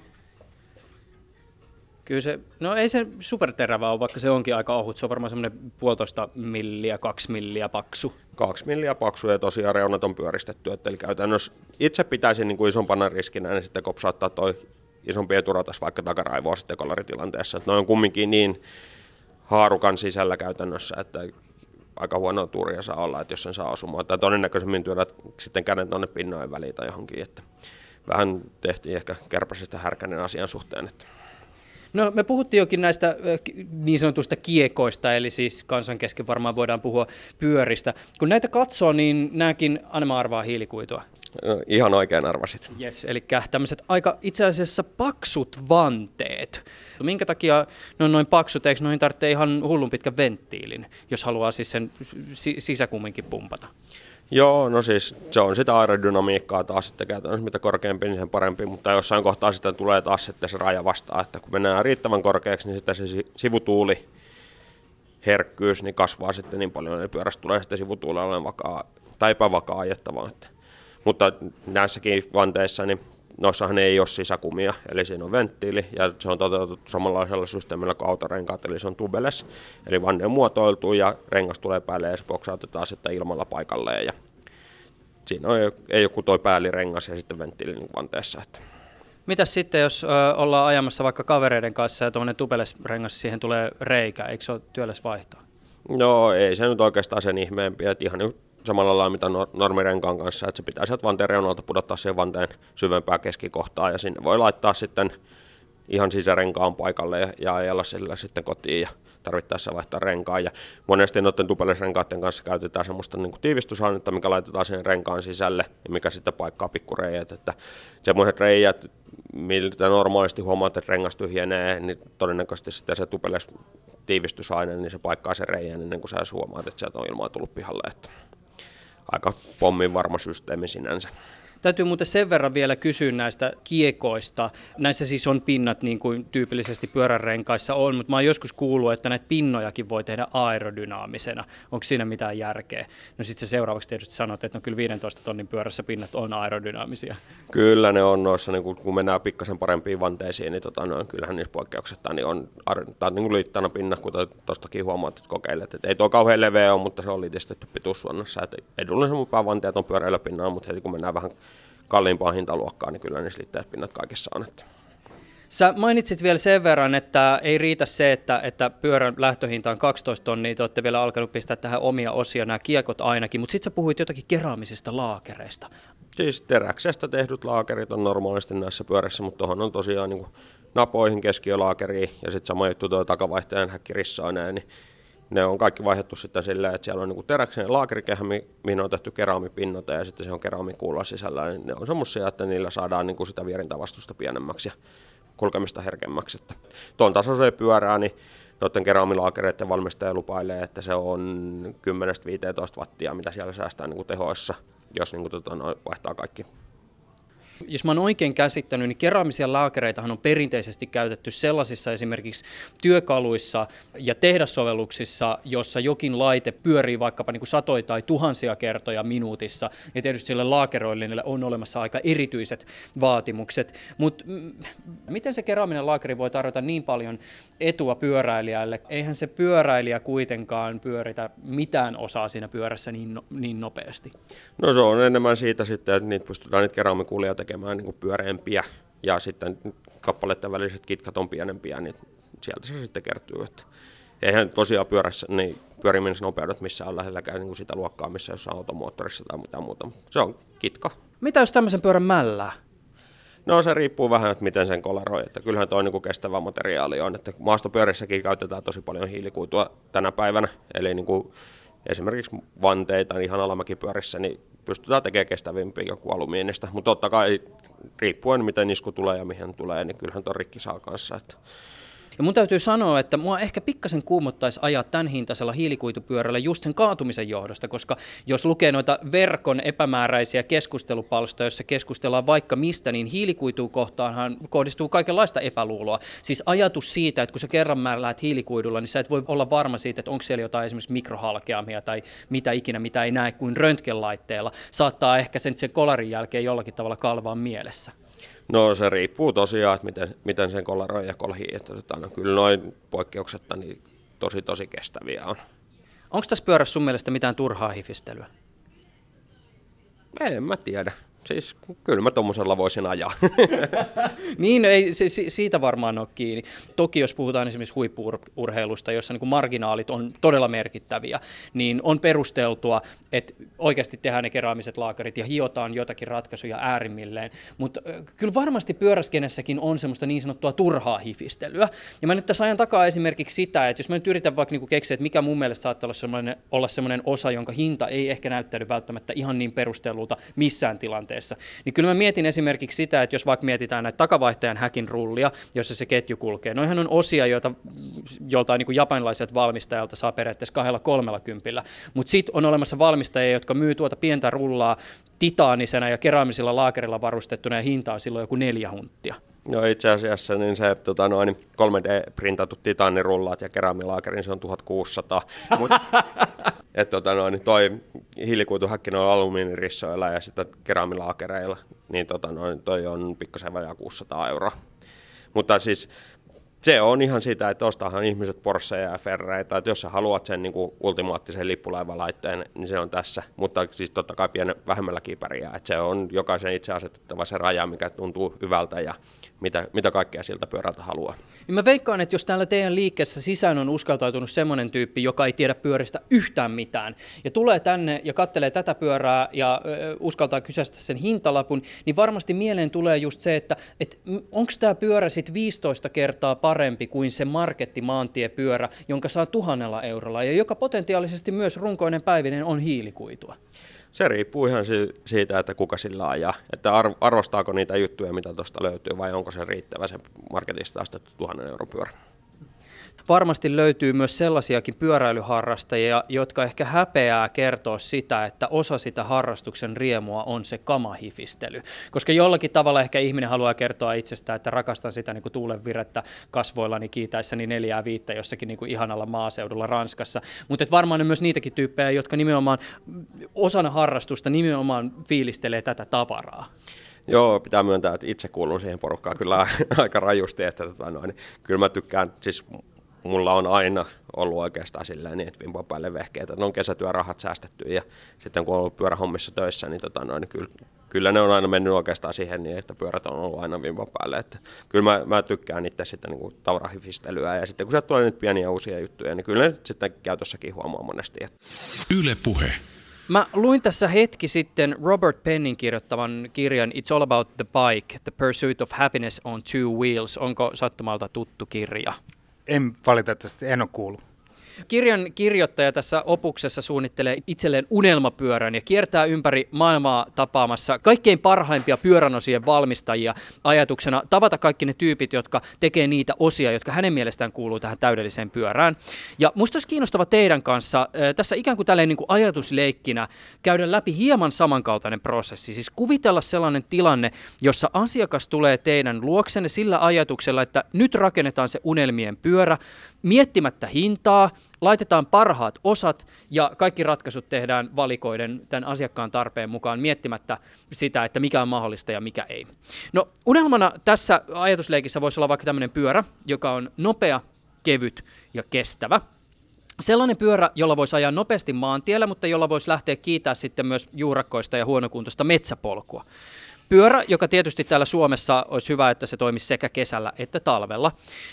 Kyllä se, no ei se superterävä ole, vaikka se onkin aika ohut. Se on varmaan semmoinen puolitoista milliä, kaksi milliä paksu. Kaksi milliä paksu ja tosiaan reunat on pyöristetty. Että eli käytännössä itse pitäisi niin kuin isompana riskinä niin sitten kopsauttaa toi isompi eturatas vaikka takaraivoa sitten kolaritilanteessa. Että ne on kumminkin niin haarukan sisällä käytännössä, että aika huonoa tuuria saa olla, että jos sen saa osumaan. Tai todennäköisemmin työdä sitten käden tuonne pinnojen väliin tai johonkin. Että vähän tehtiin ehkä kärpäisestä härkänen asian suhteen. Että No me puhuttiin jokin näistä niin sanotuista kiekoista, eli siis kansan kesken varmaan voidaan puhua pyöristä. Kun näitä katsoo, niin nämäkin Anema arvaa hiilikuitua. No, ihan oikein arvasit. Yes, eli tämmöiset aika itse asiassa paksut vanteet. Minkä takia ne on noin paksut, eikö noihin tarvitse ihan hullun pitkän venttiilin, jos haluaa siis sen sisäkumminkin pumpata? Joo, no siis se on sitä aerodynamiikkaa taas, että käytännössä mitä korkeampi, niin sen parempi, mutta jossain kohtaa sitten tulee taas sitten se raja vastaan, että kun mennään riittävän korkeaksi, niin sitten se sivutuuli herkkyys niin kasvaa sitten niin paljon, että pyörästä tulee sitten sivutuulella vakaa tai epävakaa ajettavaa. Mutta näissäkin vanteissa, niin noissahan ei ole sisäkumia, eli siinä on venttiili, ja se on toteutettu samanlaisella systeemillä kuin autorenkaat, eli se on tubeles, eli vanne muotoiltuu, ja rengas tulee päälle, ja se boksautetaan sitten ilmalla paikalleen, ja siinä on, ei joku toi päällirengas ja sitten venttiili niin vanteessa. Että. Mitäs sitten, jos ö, ollaan ajamassa vaikka kavereiden kanssa ja tuommoinen tubelesrengas, siihen tulee reikä, eikö se ole työläs vaihtaa? No ei se nyt oikeastaan sen ihmeempi, että ihan samalla lailla mitä normirenkaan kanssa, että se pitää sieltä vanteen reunalta pudottaa sen vanteen syvempää keskikohtaa ja sinne voi laittaa sitten ihan sisärenkaan paikalle ja ajella sillä sitten kotiin ja tarvittaessa vaihtaa renkaan. Ja monesti noiden tupellisrenkaiden kanssa käytetään semmoista niin tiivistysainetta, mikä laitetaan sen renkaan sisälle ja mikä sitten paikkaa pikkureijät. Että semmoiset reijät, miltä normaalisti huomaat, että rengas tyhjenee, niin todennäköisesti sitten se tupeles tiivistysaine, niin se paikkaa sen reijän ennen kuin sä huomaat, että sieltä on ilmaa tullut pihalle. Että aika pommin varma systeemi sinänsä. Täytyy muuten sen verran vielä kysyä näistä kiekoista. Näissä siis on pinnat niin kuin tyypillisesti pyörärenkaissa on, mutta mä oon joskus kuullut, että näitä pinnojakin voi tehdä aerodynaamisena. Onko siinä mitään järkeä? No sitten seuraavaksi tietysti sanot, että no kyllä 15 tonnin pyörässä pinnat on aerodynaamisia. Kyllä ne on noissa, niin kun mennään pikkasen parempiin vanteisiin, niin tota, no, kyllähän niissä poikkeuksetta niin on, tai niin liittana pinnat, kun tuostakin huomaat, että kokeilet. Et ei tuo kauhean leveä ole, mutta se on litistetty pituussuonnassa. Edullisen vanteet on pyöräilypinnaa, mutta heti kun mennään vähän kalliimpaa hintaluokkaa, niin kyllä niissä liitteet pinnat kaikissa on. Että. Sä mainitsit vielä sen verran, että ei riitä se, että, että pyörän lähtöhinta on 12 tonnia, te olette vielä alkanut pistää tähän omia osia, nämä kiekot ainakin, mutta sitten sä puhuit jotakin keraamisista laakereista. Siis teräksestä tehdyt laakerit on normaalisti näissä pyörissä, mutta tuohon on tosiaan niin napoihin keskiölaakeriin ja sitten sama juttu tuo takavaihtajan häkkirissoineen, niin ne on kaikki vaihdettu sitten silleen, että siellä on niin teräksen laakerikehä, mihin on tehty keraamipinnata ja sitten se on keraamikuulla sisällä. Niin ne on semmoisia, että niillä saadaan niin kuin sitä vierintävastusta pienemmäksi ja kulkemista herkemmäksi. Että tuon tasoiseen pyörää, niin noiden keraamilaakereiden valmistaja lupailee, että se on 10-15 wattia, mitä siellä säästää niin kuin tehoissa, jos niin kuin, tota, vaihtaa kaikki jos mä oon oikein käsittänyt, niin keraamisia laakereitahan on perinteisesti käytetty sellaisissa esimerkiksi työkaluissa ja tehdassovelluksissa, jossa jokin laite pyörii vaikkapa niin kuin satoja tai tuhansia kertoja minuutissa. Ja tietysti sille laakeroille on olemassa aika erityiset vaatimukset. Mutta miten se keraaminen laakeri voi tarjota niin paljon etua pyöräilijälle? Eihän se pyöräilijä kuitenkaan pyöritä mitään osaa siinä pyörässä niin, no, niin nopeasti. No se on enemmän siitä sitten, että niitä pystytään niitä keraamikulja tekemään niin kuin pyöreämpiä ja sitten kappaleiden väliset kitkat on pienempiä, niin sieltä se sitten kertyy. Että eihän tosiaan pyörässä, niin pyörimisnopeudet missä on lähelläkään niin kuin sitä luokkaa, missä jossain automoottorissa tai mitään muuta. Se on kitka. Mitä jos tämmöisen pyörän mällää? No se riippuu vähän, että miten sen kolaroi. Että kyllähän tuo niin kestävä materiaali on. Että maastopyörissäkin käytetään tosi paljon hiilikuitua tänä päivänä. Eli niin kuin esimerkiksi vanteita niin ihan alamäkipyörissä, niin pystytään tekemään kestävimpiä joku alumiinista. Mutta totta kai riippuen miten isku tulee ja mihin tulee, niin kyllähän tuo rikki saa kanssa. Että ja mun täytyy sanoa, että mua ehkä pikkasen kuumottaisi ajaa tämän hintaisella hiilikuitupyörällä just sen kaatumisen johdosta, koska jos lukee noita verkon epämääräisiä keskustelupalstoja, joissa keskustellaan vaikka mistä, niin hiilikuituun kohtaanhan kohdistuu kaikenlaista epäluuloa. Siis ajatus siitä, että kun sä kerran määräät hiilikuidulla, niin sä et voi olla varma siitä, että onko siellä jotain esimerkiksi mikrohalkeamia tai mitä ikinä, mitä ei näe kuin röntgenlaitteella, saattaa ehkä sen, sen kolarin jälkeen jollakin tavalla kalvaa mielessä. No se riippuu tosiaan, että miten, miten sen kollaroi ja kolhii. Että, tota, no, kyllä noin poikkeuksetta niin tosi tosi kestäviä on. Onko tässä pyörässä sun mielestä mitään turhaa hifistelyä? En mä tiedä siis kyllä mä tuommoisella voisin ajaa. niin, ei, se, siitä varmaan ole kiinni. Toki jos puhutaan esimerkiksi huippurheilusta, jossa niin kuin marginaalit on todella merkittäviä, niin on perusteltua, että oikeasti tehdään ne keräämiset laakarit ja hiotaan jotakin ratkaisuja äärimmilleen. Mutta kyllä varmasti pyöräskenessäkin on semmoista niin sanottua turhaa hifistelyä. Ja mä nyt tässä ajan takaa esimerkiksi sitä, että jos mä nyt yritän vaikka niin keksiä, että mikä mun mielestä saattaa olla semmoinen, olla semmoinen osa, jonka hinta ei ehkä näyttänyt välttämättä ihan niin perustellulta missään tilanteessa, tilanteessa. Niin kyllä mä mietin esimerkiksi sitä, että jos vaikka mietitään näitä takavaihtajan häkin rullia, jossa se ketju kulkee, noihän on osia, joita joltain niin japanilaiset valmistajalta saa periaatteessa kahdella kolmella kympillä, mutta sitten on olemassa valmistajia, jotka myy tuota pientä rullaa titaanisena ja keraamisilla laakerilla varustettuna ja hinta on silloin joku neljä hunttia. No itse asiassa niin se tota noin, 3D-printattu titaanirullaat ja keramilaakeri, se on 1600. Mut, et, tota noin, toi hiilikuituhäkki on alumiinirissoilla ja sitten keramilaakereilla, niin tota noin, toi on pikkasen vajaa 600 euroa. Mutta siis se on ihan sitä, että ostahan ihmiset Porscheja ja Ferreitä, että jos sä haluat sen niin kuin ultimaattisen lippulaivalaitteen, niin se on tässä, mutta siis totta kai pienen vähemmälläkin pärjää, että se on jokaisen itse asetettava se raja, mikä tuntuu hyvältä ja mitä, mitä kaikkea siltä pyörältä haluaa. Niin mä veikkaan, että jos täällä teidän liikkeessä sisään on uskaltautunut semmoinen tyyppi, joka ei tiedä pyöristä yhtään mitään, ja tulee tänne ja kattelee tätä pyörää ja ö, uskaltaa kysästä sen hintalapun, niin varmasti mieleen tulee just se, että et, onko tämä pyörä sitten 15 kertaa parempi kuin se markettimaantiepyörä, jonka saa tuhannella eurolla, ja joka potentiaalisesti myös runkoinen päivinen on hiilikuitua. Se riippuu ihan siitä, että kuka sillä ajaa. Että arvostaako niitä juttuja, mitä tuosta löytyy, vai onko se riittävä se marketista astettu tuhannen euron pyörä varmasti löytyy myös sellaisiakin pyöräilyharrastajia, jotka ehkä häpeää kertoa sitä, että osa sitä harrastuksen riemua on se kamahifistely. Koska jollakin tavalla ehkä ihminen haluaa kertoa itsestään, että rakastan sitä niin tuulen virettä kasvoillani kiitäessäni neljää viittä jossakin niin kuin ihanalla maaseudulla Ranskassa. Mutta varmaan on myös niitäkin tyyppejä, jotka nimenomaan osana harrastusta nimenomaan fiilistelee tätä tavaraa. Joo, pitää myöntää, että itse kuulun siihen porukkaan kyllä aika rajusti, että tota noin, kyllä mä tykkään, siis mulla on aina ollut oikeastaan silleen niin, että vimpa päälle vehkeitä. Ne on kesätyörahat säästetty ja sitten kun on ollut pyörähommissa töissä, niin, tota noin, niin kyllä, kyllä, ne on aina mennyt oikeastaan siihen niin, että pyörät on ollut aina vimpa päälle. Että kyllä mä, mä tykkään itse sitten niin tavarahifistelyä ja sitten kun sieltä tulee nyt pieniä uusia juttuja, niin kyllä ne sitten käytössäkin huomaa monesti. Että... Yle Puhe. Mä luin tässä hetki sitten Robert Pennin kirjoittavan kirjan It's All About the Bike, The Pursuit of Happiness on Two Wheels. Onko sattumalta tuttu kirja? En valitettavasti, en ole kuullut. Kirjan kirjoittaja tässä opuksessa suunnittelee itselleen unelmapyörän ja kiertää ympäri maailmaa tapaamassa kaikkein parhaimpia pyöränosien valmistajia ajatuksena tavata kaikki ne tyypit, jotka tekee niitä osia, jotka hänen mielestään kuuluu tähän täydelliseen pyörään. Ja musta olisi kiinnostava teidän kanssa tässä ikään kuin tälleen niin kuin ajatusleikkinä käydä läpi hieman samankaltainen prosessi. Siis kuvitella sellainen tilanne, jossa asiakas tulee teidän luoksenne sillä ajatuksella, että nyt rakennetaan se unelmien pyörä, miettimättä hintaa, laitetaan parhaat osat ja kaikki ratkaisut tehdään valikoiden tämän asiakkaan tarpeen mukaan miettimättä sitä, että mikä on mahdollista ja mikä ei. No unelmana tässä ajatusleikissä voisi olla vaikka tämmöinen pyörä, joka on nopea, kevyt ja kestävä. Sellainen pyörä, jolla voisi ajaa nopeasti maantiellä, mutta jolla voisi lähteä kiitää sitten myös juurakkoista ja huonokuntoista metsäpolkua. Pyörä, joka tietysti täällä Suomessa olisi hyvä, että se toimisi sekä kesällä että talvella.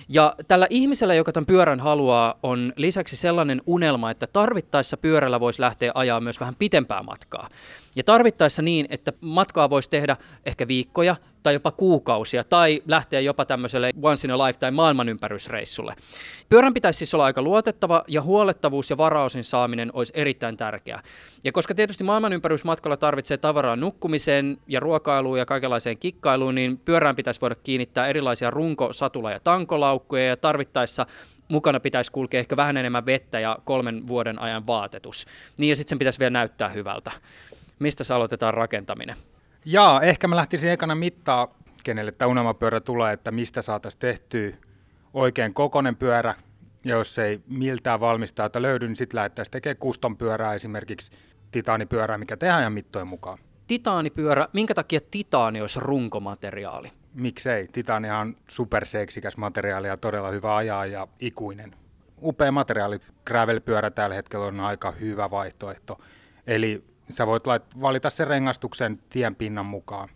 Ja tällä ihmisellä, joka tämän pyörän haluaa, on lisäksi sellainen unelma, että tarvittaessa pyörällä voisi lähteä ajaa myös vähän pitempää matkaa. Ja tarvittaessa niin, että matkaa voisi tehdä ehkä viikkoja tai jopa kuukausia tai lähteä jopa tämmöiselle once in a lifetime maailmanympärysreissulle. Pyörän pitäisi siis olla aika luotettava ja huolettavuus ja varausin saaminen olisi erittäin tärkeää. Ja koska tietysti maailmanympärysmatkalla tarvitsee tavaraa nukkumiseen ja ruokailuun ja kaikenlaiseen kikkailuun, niin pyörään pitäisi voida kiinnittää erilaisia runko-, satula- ja tankolaukkuja ja tarvittaessa mukana pitäisi kulkea ehkä vähän enemmän vettä ja kolmen vuoden ajan vaatetus. Niin ja sitten sen pitäisi vielä näyttää hyvältä. Mistä se aloitetaan rakentaminen? Jaa, ehkä mä lähtisin ekana mittaa, kenelle tämä unelmapyörä tulee, että mistä saataisiin tehtyä oikein kokonen pyörä, ja jos ei miltään valmistajalta löydy, niin sitten lähdettäisiin tekemään custom pyörää, esimerkiksi titaanipyörää, mikä tehdään ja mittojen mukaan. Titaanipyörä, minkä takia titaani olisi runkomateriaali? Miksei? Titania on superseksikäs materiaali ja todella hyvä ajaa ja ikuinen. Upea materiaali. Gravel-pyörä tällä hetkellä on aika hyvä vaihtoehto. Eli sä voit lait- valita sen rengastuksen tien pinnan mukaan.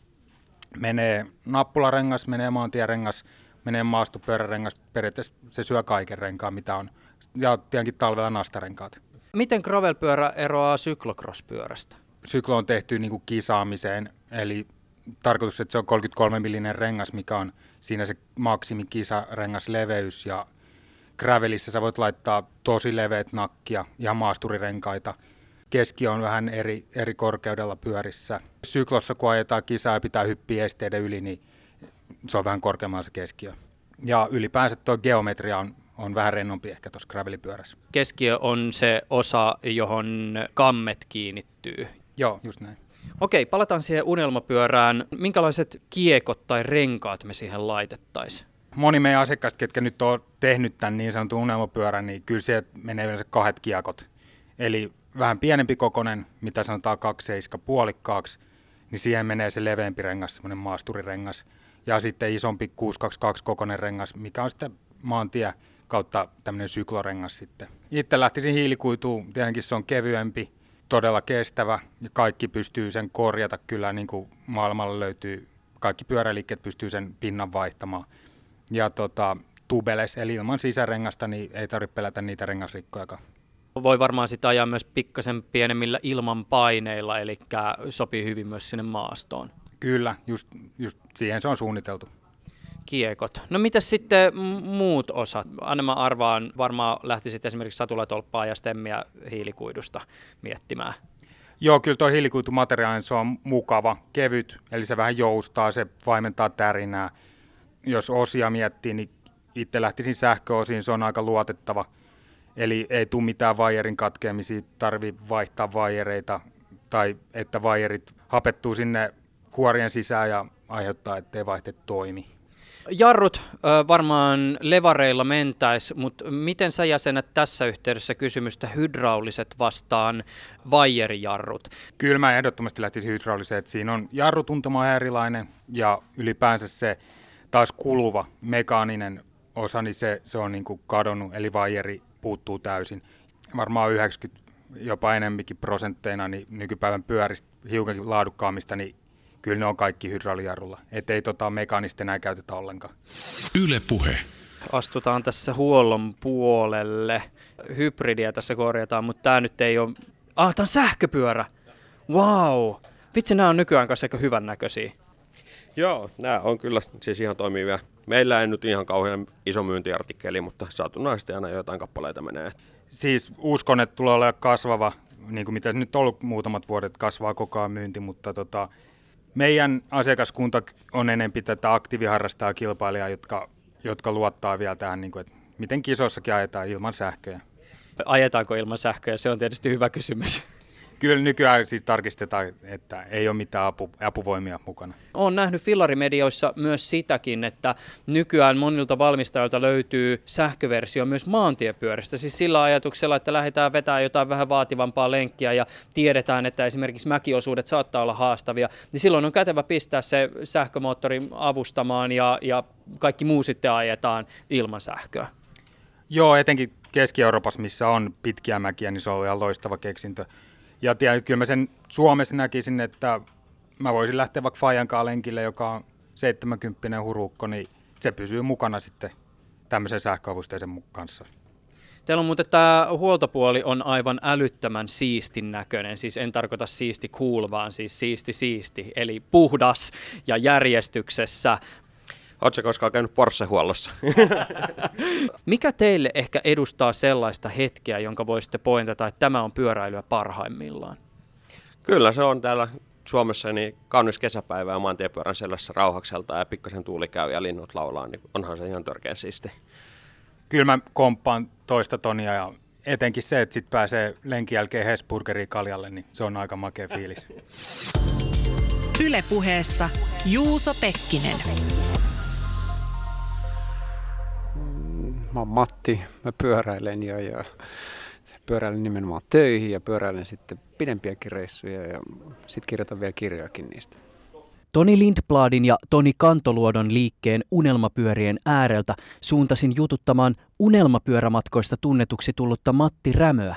Menee nappularengas, menee maantierengas, menee maastopyörärengas. Periaatteessa se syö kaiken renkaan, mitä on. Ja tietenkin talvella nastarenkaat. Miten gravelpyörä eroaa cyclocross-pyörästä? Syklo on tehty niin kuin kisaamiseen, eli tarkoitus, että se on 33 millinen rengas, mikä on siinä se maksimi kisarengas leveys ja gravelissä sä voit laittaa tosi leveät nakkia ja maasturirenkaita. Keski on vähän eri, eri korkeudella pyörissä. Syklossa, kun ajetaan kisaa ja pitää hyppiä esteiden yli, niin se on vähän korkeammalla se keskiö. Ja ylipäänsä tuo geometria on, on vähän rennompi ehkä tuossa gravelipyörässä. Keskiö on se osa, johon kammet kiinnittyy. Joo, just näin. Okei, palataan siihen unelmapyörään. Minkälaiset kiekot tai renkaat me siihen laitettaisiin? Moni meidän asiakkaista, ketkä nyt on tehnyt tämän niin sanotun unelmapyörän, niin kyllä se menee yleensä kahdet kiekot. Eli vähän pienempi kokonen, mitä sanotaan 2,7 puolikkaaksi, niin siihen menee se leveämpi rengas, semmoinen maasturirengas. Ja sitten isompi 622 kokonen rengas, mikä on sitten maantie kautta tämmöinen syklorengas sitten. Itse lähtisin hiilikuituun, tietenkin se on kevyempi, todella kestävä ja kaikki pystyy sen korjata kyllä, niin kuin maailmalla löytyy, kaikki pyöräliikkeet pystyy sen pinnan vaihtamaan. Ja tota, tubeles, eli ilman sisärengasta, niin ei tarvitse pelätä niitä rengasrikkojakaan. Voi varmaan sitä ajaa myös pikkasen pienemmillä ilmanpaineilla, eli sopii hyvin myös sinne maastoon. Kyllä, just, just siihen se on suunniteltu. Kiekot. No mitä sitten muut osat? Anna mä arvaan, varmaan lähtisit esimerkiksi satulatolppaa ja stemmiä hiilikuidusta miettimään. Joo, kyllä tuo hiilikuitumateriaali se on mukava, kevyt, eli se vähän joustaa, se vaimentaa tärinää. Jos osia miettii, niin itse lähtisin sähköosiin, se on aika luotettava. Eli ei tule mitään vaijerin katkeamisia, tarvii vaihtaa vaijereita tai että vaijerit hapettuu sinne kuorien sisään ja aiheuttaa, ettei vaihte toimi. Jarrut varmaan levareilla mentäis, mutta miten sä jäsenet tässä yhteydessä kysymystä hydrauliset vastaan vaijerijarrut? Kyllä mä ehdottomasti lähtisin hydrauliseen, että siinä on jarrutuntuma erilainen ja ylipäänsä se taas kuluva mekaaninen osa, niin se, se on niin kuin kadonnut, eli vaijeri puuttuu täysin. Varmaan 90 jopa enemmikin prosentteina niin nykypäivän pyöristä hiukankin laadukkaammista, niin kyllä ne on kaikki hydraulijarrulla. Että ei tota mekaanista enää käytetä ollenkaan. Yle puhe. Astutaan tässä huollon puolelle. Hybridiä tässä korjataan, mutta tämä nyt ei ole... Ah, tämä on sähköpyörä! Wow! Vitsi, nämä on nykyään kanssa aika hyvän näköisiä. Joo, nämä on kyllä siis ihan toimivia. Meillä ei nyt ihan kauhean iso myyntiartikkeli, mutta satunnaisesti aina jotain kappaleita menee. Siis uskon, että tulee olemaan kasvava, niin kuin mitä nyt on ollut muutamat vuodet, kasvaa koko ajan myynti, mutta tota, meidän asiakaskunta on enempi tätä aktiiviharrastaa kilpailijaa, jotka, jotka luottaa vielä tähän, niin kuin, että miten kisoissakin ajetaan ilman sähköjä. Ajetaanko ilman sähköjä? Se on tietysti hyvä kysymys. Kyllä nykyään siis tarkistetaan, että ei ole mitään apu, apuvoimia mukana. Olen nähnyt fillarimedioissa myös sitäkin, että nykyään monilta valmistajilta löytyy sähköversio myös maantiepyörästä. Siis sillä ajatuksella, että lähdetään vetämään jotain vähän vaativampaa lenkkiä ja tiedetään, että esimerkiksi mäkiosuudet saattaa olla haastavia, niin silloin on kätevä pistää se sähkömoottori avustamaan ja, ja kaikki muu sitten ajetaan ilman sähköä. Joo, etenkin Keski-Euroopassa, missä on pitkiä mäkiä, niin se on ihan loistava keksintö. Ja tiedän, kyllä mä sen Suomessa näkisin, että mä voisin lähteä vaikka Fajankaan lenkille, joka on 70 hurukko, niin se pysyy mukana sitten tämmöisen sähköavusteisen kanssa. Teillä on muuten tämä huoltopuoli on aivan älyttömän siistin näköinen, siis en tarkoita siisti cool, siis siisti siisti, eli puhdas ja järjestyksessä. Oletko koskaan käynyt Porsche-huollossa? Mikä teille ehkä edustaa sellaista hetkeä, jonka voisitte pointata, että tämä on pyöräilyä parhaimmillaan? Kyllä se on täällä Suomessa niin kaunis kesäpäivä ja maantiepyörän sellaisessa rauhakselta ja pikkasen tuuli käy ja linnut laulaa, niin onhan se ihan törkeän siisti. Kyllä mä komppaan toista tonia ja etenkin se, että sit pääsee lenkin jälkeen Hesburgeriin kaljalle, niin se on aika makea fiilis. Ylepuheessa Juuso Pekkinen. Mä oon Matti, mä pyöräilen ja, ja pyöräilen nimenomaan töihin ja pyöräilen sitten pidempiäkin reissuja ja sitten kirjoitan vielä kirjoakin niistä. Toni Lindbladin ja Toni Kantoluodon liikkeen unelmapyörien ääreltä suuntasin jututtamaan unelmapyörämatkoista tunnetuksi tullutta Matti Rämöä.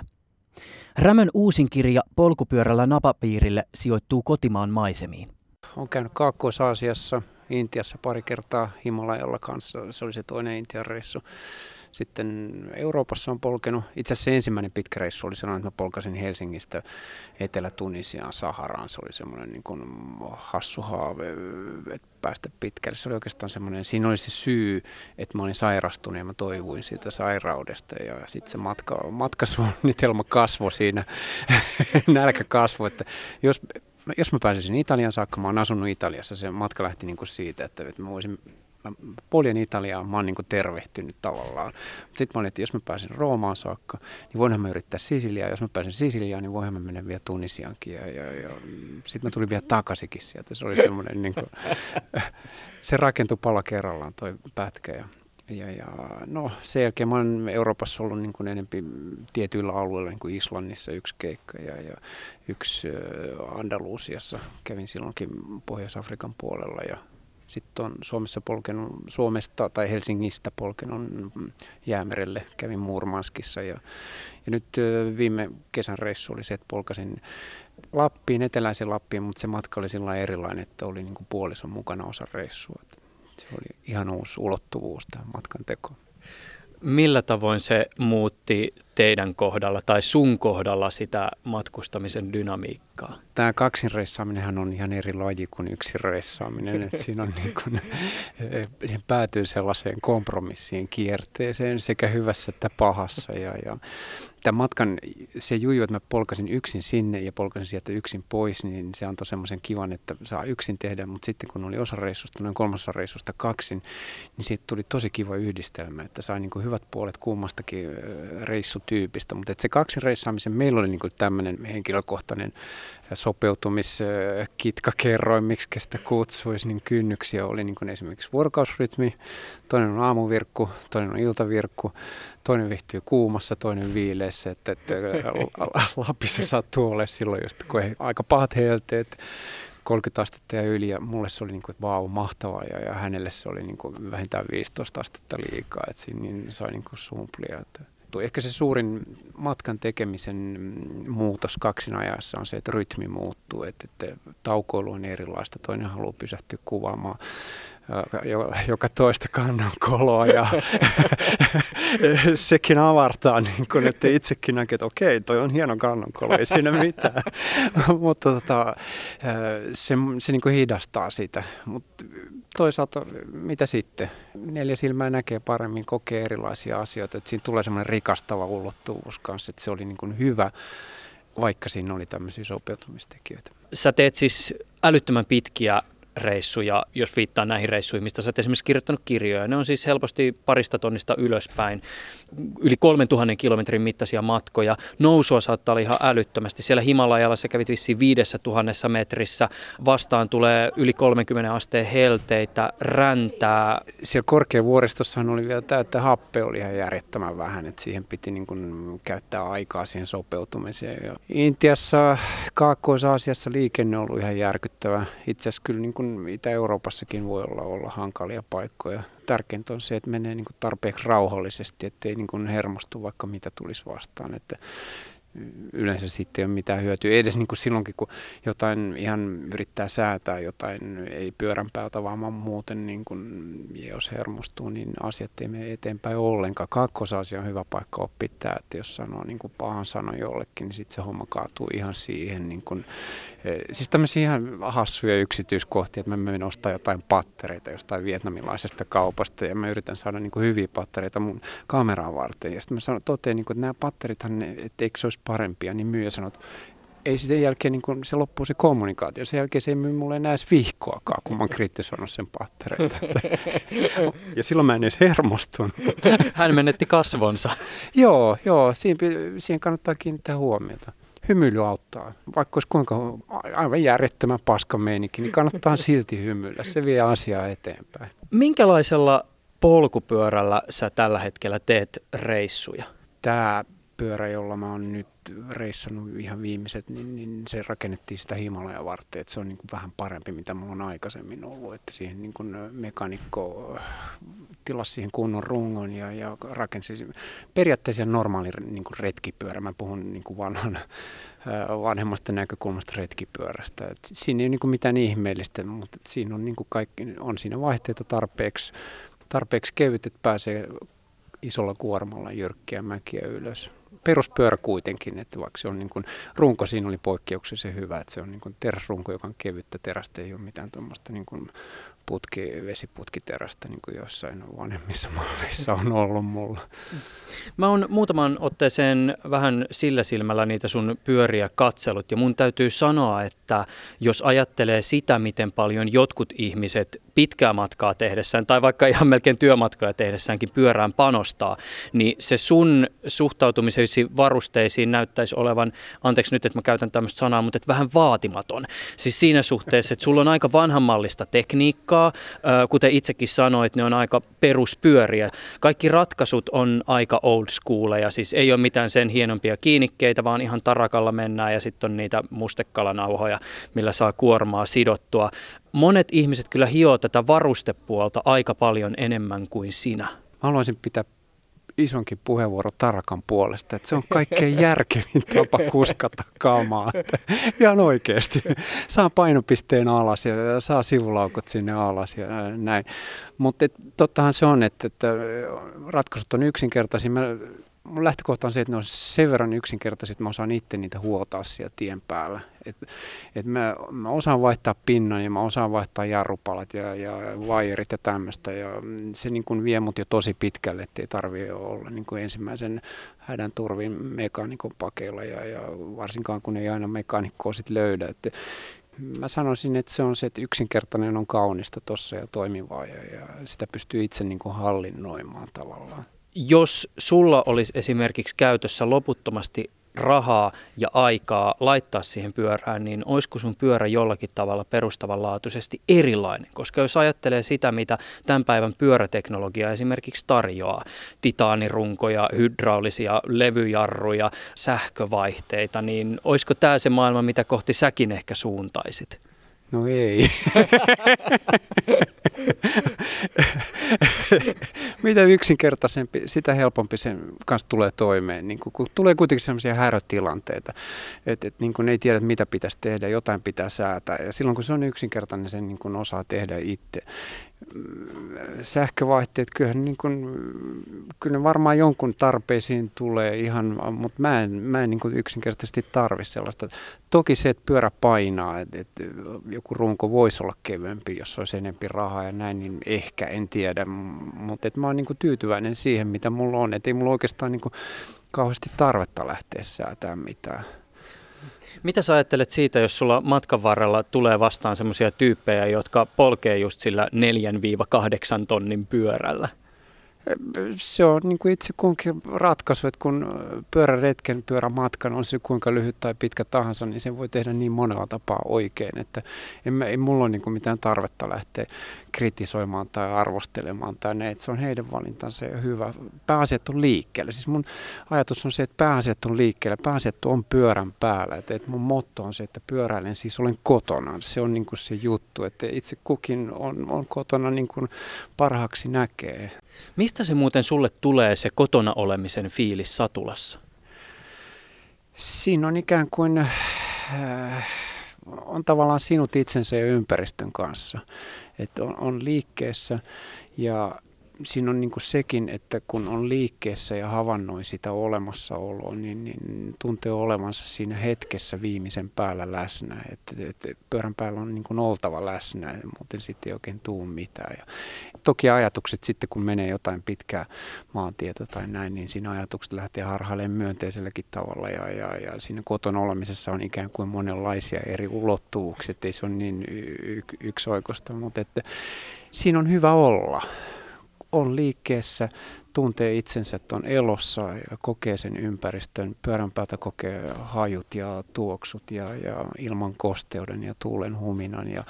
Rämön uusin kirja Polkupyörällä napapiirille sijoittuu kotimaan maisemiin. Olen käynyt Kaakkois-Aasiassa, Intiassa pari kertaa Himalajalla kanssa. Se oli se toinen Intian reissu. Sitten Euroopassa on polkenut, itse asiassa ensimmäinen pitkä reissu oli sellainen, että mä polkasin Helsingistä Etelä-Tunisiaan Saharaan. Se oli semmoinen niin kuin hassu haave, että päästä pitkälle. Se oli oikeastaan semmoinen, siinä oli se syy, että mä olin sairastunut ja mä toivuin siitä sairaudesta. Ja sitten se matka, matkasuunnitelma kasvoi siinä, nälkä kasvoi, että jos jos mä pääsisin Italian saakka, mä oon asunut Italiassa, se matka lähti niin kuin siitä, että, että mä voisin mä poljen Italiaan, mä oon niin tervehtynyt tavallaan. Sitten mä olin, että jos mä pääsen Roomaan saakka, niin voinhan mä yrittää Sisiliaa. Jos mä pääsen Sisiliaan, niin voinhan mä mennä vielä Tunisiankin. Ja, ja, ja sitten mä tulin vielä takaisinkin sieltä. Se oli semmoinen, niin kuin, se rakentui pala kerrallaan toi pätkä. Ja, ja, ja no sen jälkeen mä olen Euroopassa ollut niin kuin enempi tietyillä alueilla, niin kuin Islannissa yksi keikka ja, ja yksi Andalusiassa. Kävin silloinkin Pohjois-Afrikan puolella ja sitten on Suomessa polkenut, Suomesta tai Helsingistä polkenut jäämerelle, kävin Murmanskissa ja, ja nyt viime kesän reissu oli se, että polkasin Lappiin, eteläisen Lappiin, mutta se matka oli sillä erilainen, että oli niin kuin puolison mukana osa reissua. Se oli ihan uusi ulottuvuus tähän matkan tekoon. Millä tavoin se muutti teidän kohdalla tai sun kohdalla sitä matkustamisen dynamiikkaa? Tämä kaksin reissaaminen on ihan eri laji kuin yksin reissaaminen. että siinä on niin kuin, päätyy sellaiseen kompromissiin kierteeseen sekä hyvässä että pahassa. Ja, ja tämän matkan se juju, että mä polkasin yksin sinne ja polkasin sieltä yksin pois, niin se antoi semmoisen kivan, että saa yksin tehdä, mutta sitten kun oli osa reissusta, noin kolmassa reissusta kaksin, niin siitä tuli tosi kiva yhdistelmä, että sai niin kuin hyvät puolet kummastakin reissutyypistä, mutta että se kaksi reissaamisen meillä oli niin tämmöinen henkilökohtainen sopeutumiskitkakerroin, miksi sitä kutsuisi, niin kynnyksiä oli niin kuin esimerkiksi vuorokausrytmi, toinen on aamuvirkku, toinen on iltavirkku, toinen vihtyy kuumassa, toinen viileessä, että, että Lapissa sattuu olemaan silloin just, kun ei, aika pahat helteet, 30 astetta ja yli ja mulle se oli niin kuin, vau, mahtavaa ja, ja hänelle se oli niin kuin vähintään 15 astetta liikaa, että siinä niin sai niin kuin sumplia. Että muuttuu. Ehkä se suurin matkan tekemisen muutos kaksin ajassa on se, että rytmi muuttuu, että, että taukoilu on erilaista. Toinen haluaa pysähtyä kuvaamaan joka toista kannan koloa ja sekin avartaa, niin kun, että itsekin näkee, että okei, toi on hieno kannankolo, ei siinä mitään. Mutta tota, se, se niin hidastaa sitä. Mutta toisaalta mitä sitten? Neljä silmää näkee paremmin, kokee erilaisia asioita, että siinä tulee semmoinen rikastava ulottuvuus kanssa, että se oli niin kuin hyvä, vaikka siinä oli tämmöisiä sopeutumistekijöitä. Sä teet siis älyttömän pitkiä reissuja, jos viittaa näihin reissuihin, mistä sä oot esimerkiksi kirjoittanut kirjoja. Ne on siis helposti parista tonnista ylöspäin, yli 3000 kilometrin mittaisia matkoja. Nousua saattaa olla ihan älyttömästi. Siellä Himalajalla sä kävit vissiin 5000 metrissä. Vastaan tulee yli 30 asteen helteitä, räntää. Siellä korkeavuoristossa oli vielä tämä, että happe oli ihan järjettömän vähän, että siihen piti niin kuin käyttää aikaa siihen sopeutumiseen. Intiassa, Kaakkois-Aasiassa liikenne on ollut ihan järkyttävä. Itse asiassa kyllä niin kuin Itä-Euroopassakin voi olla, olla hankalia paikkoja. Tärkeintä on se, että menee niin kuin tarpeeksi rauhallisesti, ettei niin kuin hermostu vaikka mitä tulisi vastaan. Että yleensä sitten ei ole mitään hyötyä. Edes niin kuin silloinkin, kun jotain ihan yrittää säätää jotain, ei pyörän päältä, vaan muuten, niin kuin, jos hermostuu, niin asiat ei mene eteenpäin ollenkaan. Kakkosasia on hyvä paikka oppia tämä, että jos sanoo niin kuin pahan sanon jollekin, niin sitten se homma kaatuu ihan siihen. Niin kuin, eh, siis tämmöisiä ihan hassuja yksityiskohtia, että mä menen ostaa jotain pattereita jostain vietnamilaisesta kaupasta ja mä yritän saada niin kuin hyviä pattereita mun kameraan varten. Ja sitten mä sanon, totean, niin kuin, että nämä patterithan, että eikö se olisi parempia, niin myyjä sanoo, että ei sen jälkeen niin kun se loppuu se kommunikaatio. Sen jälkeen se ei myy mulle enää edes vihkoakaan, kun mä oon kritisoinut sen pattereita. ja silloin mä en edes hermostunut. Hän menetti kasvonsa. joo, joo siihen, siihen kannattaa kiinnittää huomiota. Hymyily auttaa. Vaikka olisi kuinka aivan järjettömän paskan meininki, niin kannattaa silti hymyillä. Se vie asiaa eteenpäin. Minkälaisella polkupyörällä sä tällä hetkellä teet reissuja? Tämä pyörä, jolla mä oon nyt reissannut ihan viimeiset, niin, niin se rakennettiin sitä Himalaja varten, että se on niin kuin vähän parempi, mitä mulla on aikaisemmin ollut, että siihen niin kuin mekanikko tilasi siihen kunnon rungon ja, ja rakensi periaatteessa normaali niin kuin retkipyörä. Mä puhun niin kuin vanhan, vanhemmasta näkökulmasta retkipyörästä. Et siinä ei ole niin kuin mitään ihmeellistä, mutta siinä on, niin kuin kaikki, on siinä vaihteita tarpeeksi, tarpeeksi kevyt, että pääsee isolla kuormalla jyrkkiä mäkiä ylös. Peruspyörä kuitenkin, että vaikka se on niin kuin, runko siinä oli poikkeuksellisen hyvä, että se on niin kuin teräsrunko, joka on kevyttä terästä, ei ole mitään tuommoista niin kuin putki, vesiputkiterästä, niin kuin jossain vanhemmissa malleissa on ollut mulla. Mä oon muutaman otteeseen vähän sillä silmällä niitä sun pyöriä katsellut ja mun täytyy sanoa, että jos ajattelee sitä, miten paljon jotkut ihmiset pitkää matkaa tehdessään tai vaikka ihan melkein työmatkoja tehdessäänkin pyörään panostaa, niin se sun suhtautumisesi varusteisiin näyttäisi olevan, anteeksi nyt, että mä käytän tämmöistä sanaa, mutta että vähän vaatimaton. Siis siinä suhteessa, että sulla on aika vanhanmallista tekniikkaa, kuten itsekin sanoit, ne on aika peruspyöriä. Kaikki ratkaisut on aika old schooleja, siis ei ole mitään sen hienompia kiinnikkeitä, vaan ihan tarakalla mennään ja sitten on niitä mustekalanauhoja, millä saa kuormaa sidottua monet ihmiset kyllä hioo tätä varustepuolta aika paljon enemmän kuin sinä. Mä haluaisin pitää isonkin puheenvuoro Tarakan puolesta, että se on kaikkein järkevin tapa kuskata kamaa. Että ihan oikeasti. Saa painopisteen alas ja saa sivulaukot sinne alas ja näin. Mutta tottahan se on, että, että ratkaisut on yksinkertaisia. Mä mun lähtökohta on se, että ne on sen verran yksinkertaiset, että mä osaan itse niitä huoltaa siellä tien päällä. Et, et mä, mä osaan vaihtaa pinnan ja mä osaan vaihtaa jarrupalat ja, ja vaijerit ja tämmöistä. Ja se niin kuin vie mut jo tosi pitkälle, ettei tarvitse olla niin kuin ensimmäisen hädän turvin mekaanikon pakeilla ja, ja varsinkaan kun ei aina mekaanikkoa sit löydä. Et, mä sanoisin, että se on se, että yksinkertainen on kaunista tuossa ja toimivaa ja, ja sitä pystyy itse niin kuin hallinnoimaan tavallaan jos sulla olisi esimerkiksi käytössä loputtomasti rahaa ja aikaa laittaa siihen pyörään, niin olisiko sun pyörä jollakin tavalla perustavanlaatuisesti erilainen? Koska jos ajattelee sitä, mitä tämän päivän pyöräteknologia esimerkiksi tarjoaa, titaanirunkoja, hydraulisia levyjarruja, sähkövaihteita, niin olisiko tämä se maailma, mitä kohti säkin ehkä suuntaisit? No ei. Mitä yksinkertaisempi, sitä helpompi sen kanssa tulee toimeen. Niin kun, kun tulee kuitenkin sellaisia härötilanteita, että et, niin ei tiedä, mitä pitäisi tehdä, jotain pitää säätää. Ja silloin kun se on yksinkertainen, sen niin kun osaa tehdä itse sähkövaihteet, kyllähän niin kuin, kyllä ne varmaan jonkun tarpeisiin tulee ihan, mutta mä en, mä en niin kuin yksinkertaisesti tarvi sellaista. Toki se, että pyörä painaa, että, että joku runko voisi olla kevyempi, jos olisi enempi rahaa ja näin, niin ehkä, en tiedä, mutta että mä oon niin kuin tyytyväinen siihen, mitä mulla on, että ei mulla oikeastaan niin kuin kauheasti tarvetta lähteä säätämään mitään. Mitä sä ajattelet siitä, jos sulla matkan varrella tulee vastaan semmoisia tyyppejä, jotka polkee just sillä 4-8 tonnin pyörällä? Se on niin kuin itse kunkin ratkaisu, että kun pyöräretken, pyörämatkan on se kuinka lyhyt tai pitkä tahansa, niin sen voi tehdä niin monella tapaa oikein, että en, ei mulla ole niin kuin mitään tarvetta lähteä kritisoimaan tai arvostelemaan tai ne, että se on heidän valintansa ja hyvä. Pääasiat on liikkeelle. Siis mun ajatus on se, että pääasiat on liikkeelle, pääasiat on pyörän päällä. Että, että mun motto on se, että pyöräilen siis olen kotona. Se on niin kuin se juttu, että itse kukin on, on kotona niin kuin parhaaksi näkee. Mistä se muuten sulle tulee se kotona olemisen fiilis satulassa? Siinä on ikään kuin, äh, on tavallaan sinut itsensä ja ympäristön kanssa. Että on, on liikkeessä ja siinä on niin kuin sekin, että kun on liikkeessä ja havainnoi sitä olemassaoloa, niin, niin tuntee olevansa siinä hetkessä viimeisen päällä läsnä. Että, että pyörän päällä on niin kuin oltava läsnä, muuten sitten ei oikein tuu mitään. Ja toki ajatukset sitten, kun menee jotain pitkää maantietä tai näin, niin siinä ajatukset lähtee harhailemaan myönteiselläkin tavalla. Ja, ja, ja siinä kotona olemisessa on ikään kuin monenlaisia eri ulottuvuuksia, ei se ole niin y- yksioikoista, mutta että siinä on hyvä olla on liikkeessä, tuntee itsensä, että on elossa ja kokee sen ympäristön. Pyörän päältä kokee hajut ja tuoksut ja, ja ilman kosteuden ja tuulen huminan. Ja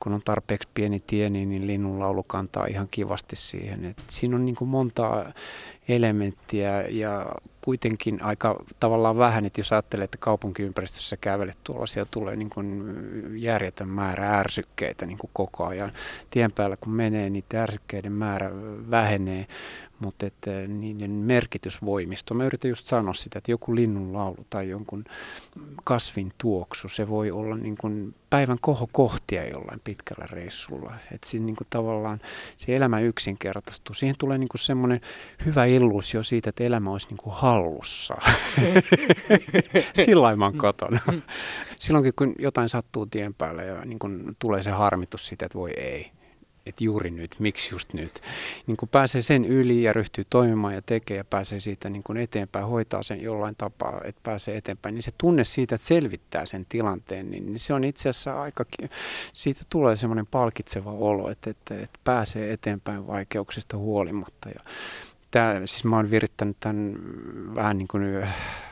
kun on tarpeeksi pieni tie, niin, niin linnun laulu kantaa ihan kivasti siihen. Et siinä on niin kuin monta elementtiä ja kuitenkin aika tavallaan vähän, että jos ajattelee, että kaupunkiympäristössä kävelet tuolla, siellä tulee niin kuin järjetön määrä ärsykkeitä niin kuin koko ajan. Tien päällä kun menee, niin ärsykkeiden määrä vähenee mutta että niiden merkitysvoimisto, mä yritän just sanoa sitä, että joku linnun laulu tai jonkun kasvin tuoksu, se voi olla niin kuin päivän kohokohtia jollain pitkällä reissulla. Että siinä niin kuin tavallaan se elämä yksinkertaistuu. Siihen tulee niin kuin semmoinen hyvä illuusio siitä, että elämä olisi niin kuin hallussa. Sillä mä kotona. Silloinkin kun jotain sattuu tien päällä ja niin kuin tulee se harmitus siitä, että voi ei että juuri nyt, miksi just nyt. Niin kun pääsee sen yli ja ryhtyy toimimaan ja tekee ja pääsee siitä niin kun eteenpäin, hoitaa sen jollain tapaa, että pääsee eteenpäin, niin se tunne siitä, että selvittää sen tilanteen, niin, niin se on itse asiassa aika, siitä tulee semmoinen palkitseva olo, että, että, että pääsee eteenpäin vaikeuksista huolimatta. Ja tämä, siis mä oon virittänyt tämän vähän niin kuin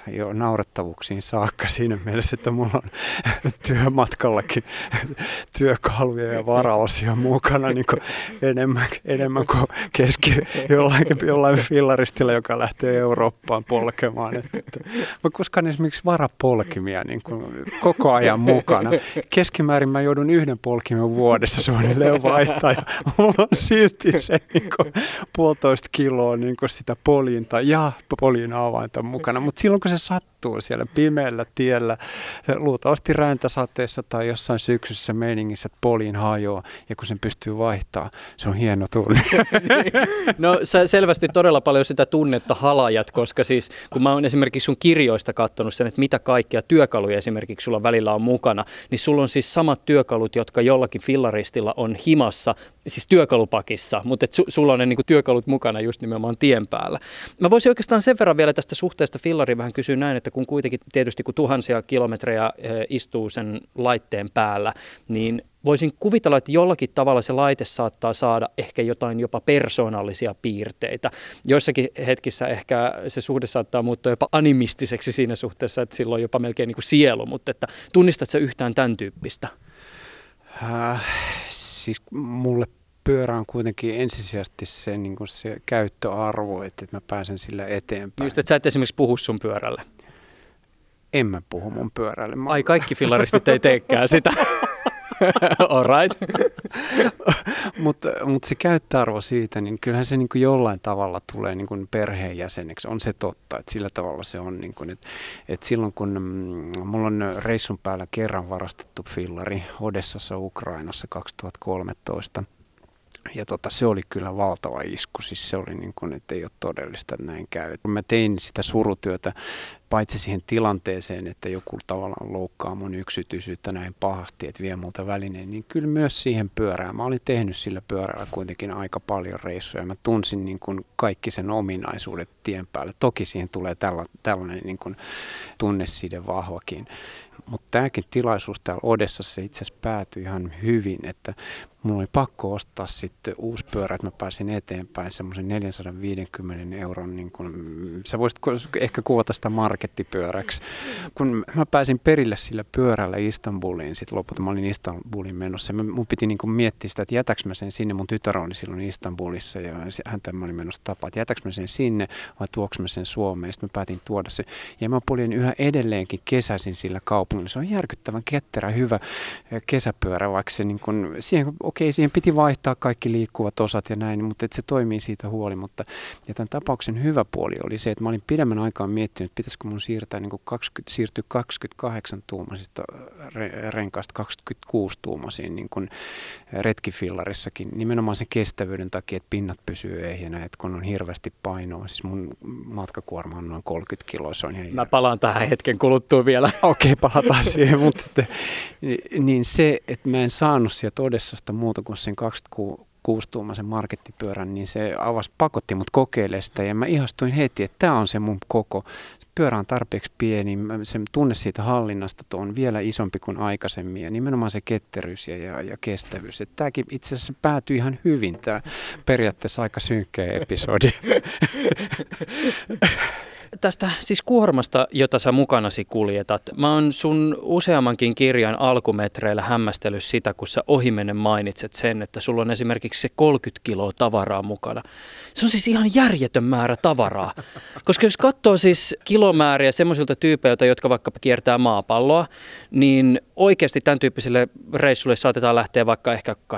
jo naurettavuuksiin saakka siinä mielessä, että mulla on työmatkallakin työkaluja ja varaosia mukana niin kuin enemmän, enemmän kuin keski jollain, jollain fillaristilla, joka lähtee Eurooppaan polkemaan. Että, että mä koskaan esimerkiksi varapolkimia niin kuin koko ajan mukana. Keskimäärin mä joudun yhden polkimen vuodessa suunnilleen vaihtaa ja mulla on silti se niin kuin puolitoista kiloa niin kuin sitä polinta ja polin avainta mukana. Mutta silloin kun se sattuu siellä pimeällä tiellä, luultavasti räntäsateessa tai jossain syksyssä meiningissä, että poliin hajoaa ja kun sen pystyy vaihtaa, se on hieno tunne. no sä selvästi todella paljon sitä tunnetta halajat, koska siis kun mä oon esimerkiksi sun kirjoista katsonut sen, että mitä kaikkia työkaluja esimerkiksi sulla välillä on mukana, niin sulla on siis samat työkalut, jotka jollakin fillaristilla on himassa, siis työkalupakissa, mutta et su, sulla on ne niinku työkalut mukana just nimenomaan tien päällä. Mä voisin oikeastaan sen verran vielä tästä suhteesta fillariin vähän kysyä näin, että kun kuitenkin tietysti kun tuhansia kilometrejä eh, istuu sen laitteen päällä, niin voisin kuvitella, että jollakin tavalla se laite saattaa saada ehkä jotain jopa persoonallisia piirteitä. Joissakin hetkissä ehkä se suhde saattaa muuttua jopa animistiseksi siinä suhteessa, että sillä on jopa melkein niin kuin sielu, mutta että tunnistatko yhtään tämän tyyppistä? Äh, siis mulle pyörä on kuitenkin ensisijaisesti se, niin kuin se käyttöarvo, että, että mä pääsen sillä eteenpäin. Just, että sä et esimerkiksi puhu sun pyörälle. En mä puhu mun pyörälle. Mä... Ai kaikki fillaristit ei teekään sitä. All right. Mutta mut se käyttöarvo siitä, niin kyllähän se niin kuin jollain tavalla tulee niin kuin perheenjäseneksi. On se totta, että sillä tavalla se on. Niin kuin, että, että silloin kun mm, mulla on reissun päällä kerran varastettu fillari Odessassa Ukrainassa 2013, ja tota, se oli kyllä valtava isku, siis se oli niin kuin, että ei ole todellista, että näin käy. Mä tein sitä surutyötä paitsi siihen tilanteeseen, että joku tavallaan loukkaa mun yksityisyyttä näin pahasti, että vie multa välineen, niin kyllä myös siihen pyörään. Mä olin tehnyt sillä pyörällä kuitenkin aika paljon reissuja. Mä tunsin niin kuin kaikki sen ominaisuudet tien päälle. Toki siihen tulee tälla, tällainen niin kuin tunneside vahvakin. Mutta tämäkin tilaisuus täällä Odessassa itse asiassa päätyi ihan hyvin, että mulla oli pakko ostaa sitten uusi pyörä, että mä pääsin eteenpäin semmoisen 450 euron, niin kun, sä voisit ehkä kuvata sitä markettipyöräksi. Kun mä pääsin perille sillä pyörällä Istanbuliin, sitten lopulta mä olin Istanbulin menossa, mä, mun piti niin kuin miettiä sitä, että jätäks mä sen sinne, mun tytär oli silloin Istanbulissa ja häntä mä olin menossa tapaa, että jätäks mä sen sinne vai tuoks mä sen Suomeen, sitten mä päätin tuoda sen. Ja mä polin yhä edelleenkin kesäisin sillä kaupungilla. Se on järkyttävän ketterä, hyvä kesäpyörä, vaikka se niin kuin, siihen, okei, siihen piti vaihtaa kaikki liikkuvat osat ja näin, mutta että se toimii siitä huolimatta. Ja tämän tapauksen hyvä puoli oli se, että mä olin pidemmän aikaa miettinyt, että pitäisikö mun siirtää niin kuin 20, siirtyä 28 tuumasista re, renkaasta 26 tuumasiin niin kuin retkifillarissakin, nimenomaan sen kestävyyden takia, että pinnat pysyy ehjänä, että kun on hirveästi painoa, siis mun matkakuorma on noin 30 kiloa, se on ihan Mä palaan tähän hetken kuluttua vielä. Okei, okay, palataan siihen, mutta että, niin se, että mä en saanut sieltä Odessasta muuta kuin sen 26 tuumaisen markettipyörän, niin se avasi pakotti mut kokeilemaan sitä ja mä ihastuin heti, että tämä on se mun koko. Pyörä on tarpeeksi pieni, se tunne siitä hallinnasta on vielä isompi kuin aikaisemmin ja nimenomaan se ketteryys ja, ja, ja kestävyys. Että tämäkin itse asiassa päätyi ihan hyvin, tämä periaatteessa aika synkkä episodi. tästä siis kuormasta, jota sä mukanasi kuljetat. Mä oon sun useammankin kirjan alkumetreillä hämmästellyt sitä, kun sä ohimennen mainitset sen, että sulla on esimerkiksi se 30 kiloa tavaraa mukana. Se on siis ihan järjetön määrä tavaraa. Koska jos katsoo siis kilomääriä semmoisilta tyypeiltä, jotka vaikka kiertää maapalloa, niin oikeasti tämän tyyppisille reissulle saatetaan lähteä vaikka ehkä 25-20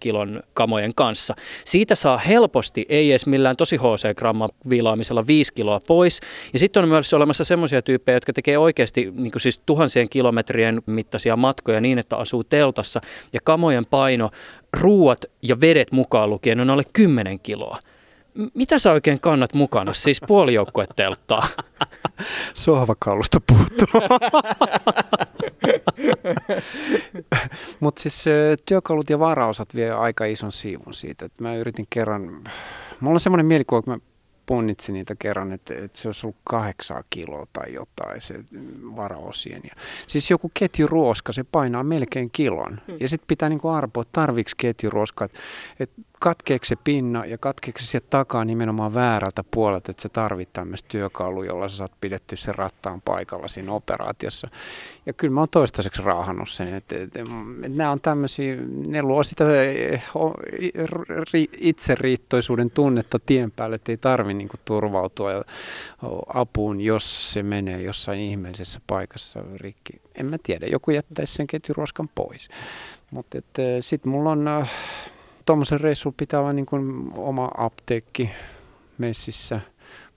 kilon kamojen kanssa. Siitä saa helposti, ei edes millään tosi HC-gramma viilaamisella 5 kiloa pois. Ja sitten on myös olemassa semmoisia tyyppejä, jotka tekee oikeasti niin siis tuhansien kilometrien mittaisia matkoja niin, että asuu teltassa ja kamojen paino, ruuat ja vedet mukaan lukien on alle 10 kiloa. Mitä sä oikein kannat mukana? Siis telttaa. Sohvakaulusta puuttuu. Mutta siis työkalut ja varaosat vie aika ison siivun siitä. Et mä yritin kerran, mulla on semmoinen mielikuva, että mä punnitsin niitä kerran, että, että se olisi ollut kahdeksan kiloa tai jotain se varaosien. Ja, siis joku ketjuruoska, se painaa melkein kilon. Hmm. Ja sitten pitää niinku arpoa, tarviks ketjuruoska. Että, että katkeeko se pinna ja katkeeko se takaa nimenomaan väärältä puolelta, että se tarvitsee tämmöistä työkalu, jolla sä saat pidetty se rattaan paikalla siinä operaatiossa. Ja kyllä mä oon toistaiseksi raahannut sen, että, että, että nämä on tämmöisiä, ne luo sitä itseriittoisuuden tunnetta tien päälle, että ei tarvi niin turvautua apuun, jos se menee jossain ihmeellisessä paikassa rikki. En mä tiedä, joku jättäisi sen ketjuruoskan pois. Mutta sitten mulla on tuommoisen reissulla pitää olla niin kuin oma apteekki messissä.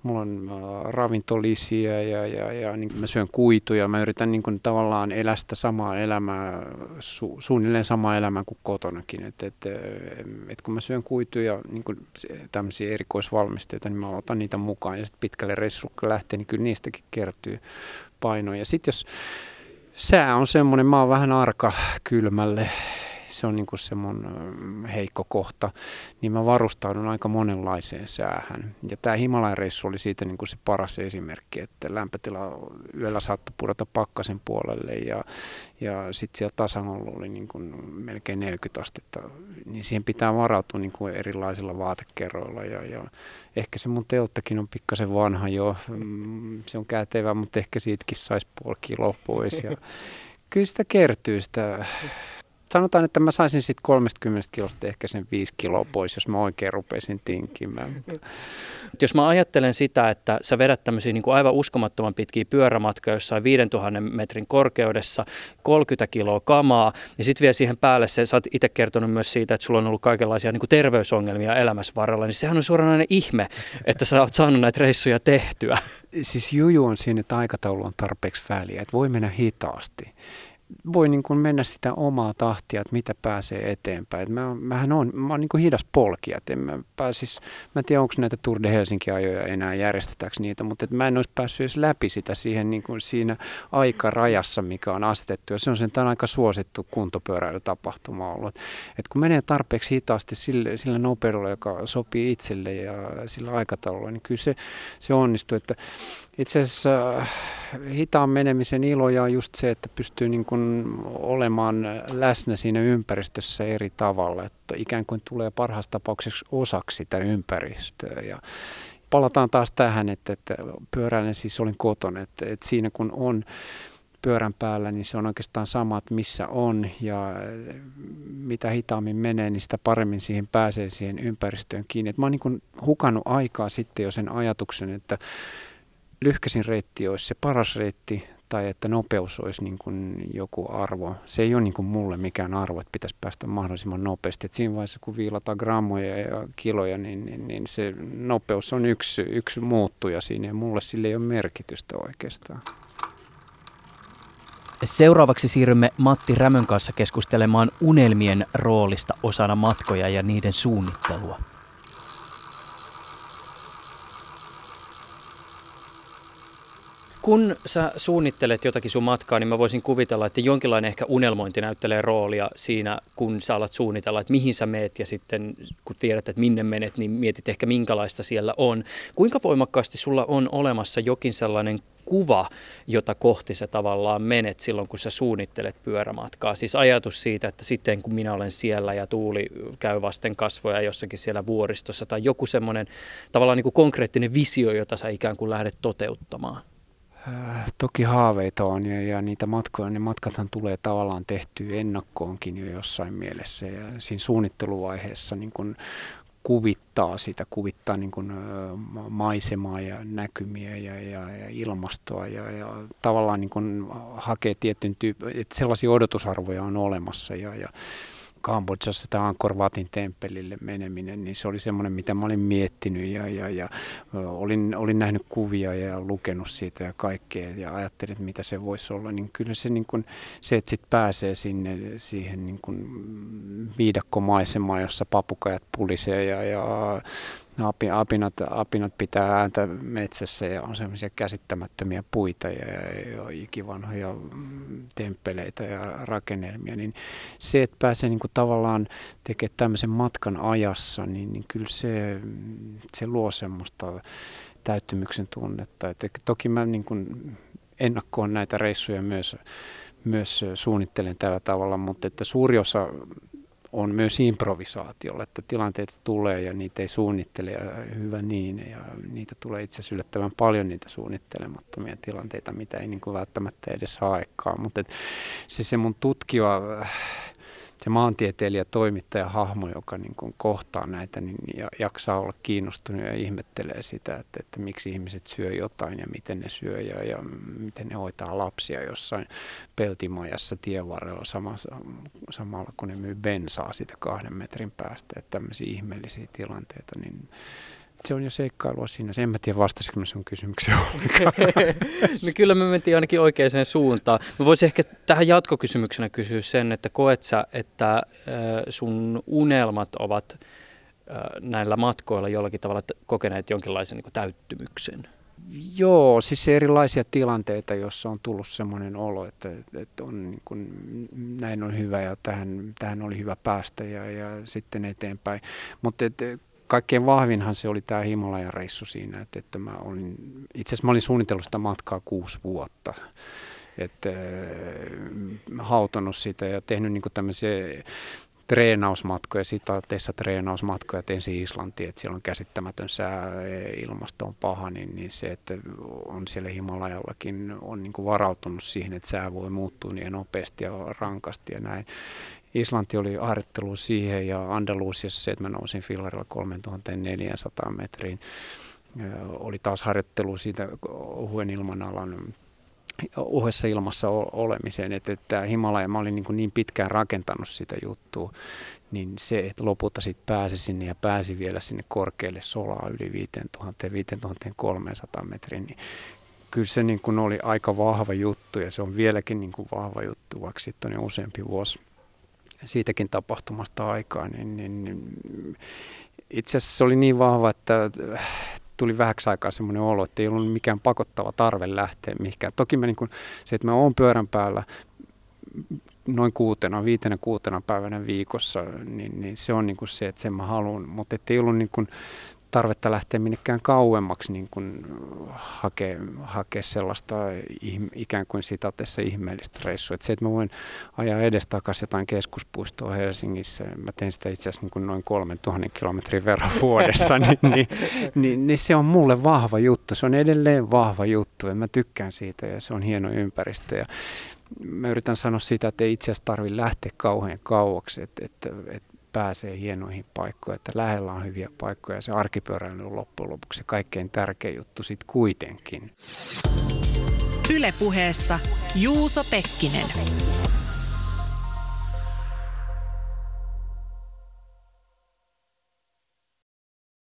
Mulla on äh, ravintolisiä ja, ja, ja niin mä syön kuituja. Mä yritän niin kuin tavallaan elää sitä samaa elämää, su, suunnilleen samaa elämää kuin kotonakin. Et, et, et kun mä syön kuituja, niin kuin tämmöisiä erikoisvalmisteita, niin mä otan niitä mukaan. Ja sitten pitkälle reissulle lähtee, niin kyllä niistäkin kertyy painoja. Sitten jos sää on semmoinen, mä oon vähän arka kylmälle se on niin kuin se mun heikko kohta, niin mä varustaudun aika monenlaiseen säähän. Ja tämä Himalajan-reissu oli siitä niin kuin se paras esimerkki, että lämpötila yöllä saattoi pudota pakkasen puolelle ja, ja sitten siellä tasangolla oli niin kuin melkein 40 astetta, niin siihen pitää varautua niin kuin erilaisilla vaatekerroilla ja, ja ehkä se mun telttakin on pikkasen vanha jo, mm, se on kätevä, mutta ehkä siitäkin saisi puoli kiloa pois ja kyllä sitä kertyy sitä sanotaan, että mä saisin sitten 30 kilosta ehkä sen 5 kiloa pois, jos mä oikein rupesin tinkimään. Jos mä ajattelen sitä, että sä vedät tämmöisiä niin kuin aivan uskomattoman pitkiä pyörämatkoja jossain 5000 metrin korkeudessa, 30 kiloa kamaa, ja sitten vielä siihen päälle se, sä oot itse kertonut myös siitä, että sulla on ollut kaikenlaisia niin kuin terveysongelmia elämässä varrella, niin sehän on suoranainen ihme, että sä oot saanut näitä reissuja tehtyä. Siis juju on siinä, että aikataulu on tarpeeksi väliä, että voi mennä hitaasti voi niin kuin mennä sitä omaa tahtia, että mitä pääsee eteenpäin. Et mä, mähän on, mä oon niin kuin hidas polkija, että en mä pääsis, mä en tiedä onko näitä Tour de Helsinki-ajoja enää järjestetäänkö niitä, mutta et mä en olisi päässyt edes läpi sitä siihen niin kuin siinä aikarajassa, mikä on asetettu. Ja se on sen aika suosittu kuntopyöräilytapahtuma ollut. Et kun menee tarpeeksi hitaasti sillä, sillä nopeudella, joka sopii itselle ja sillä aikataululla, niin kyllä se, se onnistuu. Että itse asiassa äh, hitaan menemisen iloja on just se, että pystyy niin kuin olemaan läsnä siinä ympäristössä eri tavalla, että ikään kuin tulee parhaassa tapauksessa osaksi sitä ympäristöä. Ja palataan taas tähän, että, että pyöräilen siis olin kotona, että, että siinä kun on pyörän päällä, niin se on oikeastaan sama, että missä on ja mitä hitaammin menee, niin sitä paremmin siihen pääsee siihen ympäristöön kiinni. Et mä oon niin hukannut aikaa sitten jo sen ajatuksen, että lyhkäsin reitti olisi se paras reitti tai että nopeus olisi niin kuin joku arvo. Se ei ole niin kuin mulle mikään arvo, että pitäisi päästä mahdollisimman nopeasti. Et siinä vaiheessa, kun viilataan grammoja ja kiloja, niin, niin, niin se nopeus on yksi, yksi muuttuja siinä ja mulle sille ei ole merkitystä oikeastaan. Seuraavaksi siirrymme Matti Rämön kanssa keskustelemaan unelmien roolista osana matkoja ja niiden suunnittelua. Kun sä suunnittelet jotakin sun matkaa, niin mä voisin kuvitella, että jonkinlainen ehkä unelmointi näyttelee roolia siinä, kun sä alat suunnitella, että mihin sä meet ja sitten kun tiedät, että minne menet, niin mietit ehkä minkälaista siellä on. Kuinka voimakkaasti sulla on olemassa jokin sellainen kuva, jota kohti sä tavallaan menet silloin, kun sä suunnittelet pyörämatkaa. Siis ajatus siitä, että sitten kun minä olen siellä ja tuuli käy vasten kasvoja jossakin siellä vuoristossa tai joku semmoinen tavallaan niin kuin konkreettinen visio, jota sä ikään kuin lähdet toteuttamaan. Äh, toki haaveita on ja, ja niitä matkoja, ne matkathan tulee tavallaan tehtyä ennakkoonkin jo jossain mielessä. Ja siinä suunnitteluvaiheessa niin kun kuvittaa sitä, kuvittaa niin kuin maisemaa ja näkymiä ja, ja, ja ilmastoa ja, ja tavallaan niin kuin hakee tietyn tyyppi, että sellaisia odotusarvoja on olemassa ja, ja Kambodžassa tämä Angkor Watin temppelille meneminen, niin se oli semmoinen, mitä mä olin miettinyt ja, ja, ja olin, olin nähnyt kuvia ja lukenut siitä ja kaikkea ja ajattelin, että mitä se voisi olla, niin kyllä se, niin kuin, se että sitten pääsee sinne siihen niin kuin viidakkomaisemaan, jossa papukajat pulisee ja, ja apinat, apinat pitää ääntä metsässä ja on semmoisia käsittämättömiä puita ja, ja ikivanhoja temppeleitä ja rakennelmia, niin se, että pääsee niin kuin tavallaan tekemään tämmöisen matkan ajassa, niin, niin kyllä se, se luo semmoista täyttymyksen tunnetta. Et toki mä niin kuin ennakkoon näitä reissuja myös, myös suunnittelen tällä tavalla, mutta että suuri osa on myös improvisaatiolla, että tilanteita tulee ja niitä ei suunnittele ja hyvä niin. Ja niitä tulee itse asiassa yllättävän paljon niitä suunnittelemattomia tilanteita, mitä ei niin kuin välttämättä edes haekaan. Mutta se, se mun tutkiva se maantieteilijä, toimittaja, hahmo, joka niin kuin kohtaa näitä, niin jaksaa olla kiinnostunut ja ihmettelee sitä, että, että miksi ihmiset syö jotain ja miten ne syö ja, ja miten ne hoitaa lapsia jossain peltimajassa tien varrella samassa, samalla kun ne myy bensaa sitä kahden metrin päästä. Että tämmöisiä ihmeellisiä tilanteita, niin se on jo seikkailua siinä. En mä tiedä, vastasiko sun kysymykseen no kyllä me mentiin ainakin oikeaan suuntaan. Mä voisin ehkä tähän jatkokysymyksenä kysyä sen, että koet sä, että sun unelmat ovat näillä matkoilla jollakin tavalla kokeneet jonkinlaisen niin täyttymyksen? Joo, siis erilaisia tilanteita, joissa on tullut semmoinen olo, että, että on niin kuin, näin on hyvä ja tähän, tähän oli hyvä päästä ja, ja sitten eteenpäin. Mutta kaikkein vahvinhan se oli tämä Himalajan reissu siinä, että, että mä olin, itse asiassa mä olin suunnitellut sitä matkaa kuusi vuotta. Että äh, hautonut sitä ja tehnyt niin tämmöisiä treenausmatkoja, sitaateissa treenausmatkoja, tein siis Islantiin, että siellä on käsittämätön sää, ilmasto on paha, niin, niin se, että on siellä Himalajallakin, on niin varautunut siihen, että sää voi muuttua niin nopeasti ja rankasti ja näin. Islanti oli harjoittelu siihen ja Andalusiassa se, että mä nousin fillarilla 3400 metriin. Oli taas harjoittelu siitä ohuen ilmanalan uhessa ilmassa olemiseen, että, että Himalaja, mä olin niin, niin pitkään rakentanut sitä juttua, niin se, että lopulta sitten pääsi sinne ja pääsi vielä sinne korkealle solaa yli 5000-5300 metriin, niin kyllä se niin kuin oli aika vahva juttu ja se on vieläkin niin kuin vahva juttu, vaikka sitten on jo useampi vuosi siitäkin tapahtumasta aikaa, niin, niin, niin itse asiassa se oli niin vahva, että tuli vähäksi aikaa semmoinen olo, että ei ollut mikään pakottava tarve lähteä mihinkään. Toki mä niin kuin, se, että mä oon pyörän päällä noin kuutena, viitenä kuutena päivänä viikossa, niin, niin se on niin kuin se, että sen mä haluan, mutta ei ollut niin kuin, tarvetta lähteä minnekään kauemmaksi niin kuin hakea, hakea sellaista ikään kuin sitatessa ihmeellistä reissua. Että se, että mä voin ajaa edestakaisin jotain keskuspuistoa Helsingissä, mä teen sitä itse asiassa niin kuin noin 3000 kilometrin verran vuodessa, niin, niin, niin, niin, se on mulle vahva juttu. Se on edelleen vahva juttu ja mä tykkään siitä ja se on hieno ympäristö. Ja mä yritän sanoa sitä, että ei itse asiassa tarvitse lähteä kauhean kauaksi, että, että, että pääsee hienoihin paikkoihin, että lähellä on hyviä paikkoja ja se arkipyöräily on loppujen lopuksi kaikkein tärkein juttu sitten kuitenkin. Ylepuheessa Juuso Pekkinen.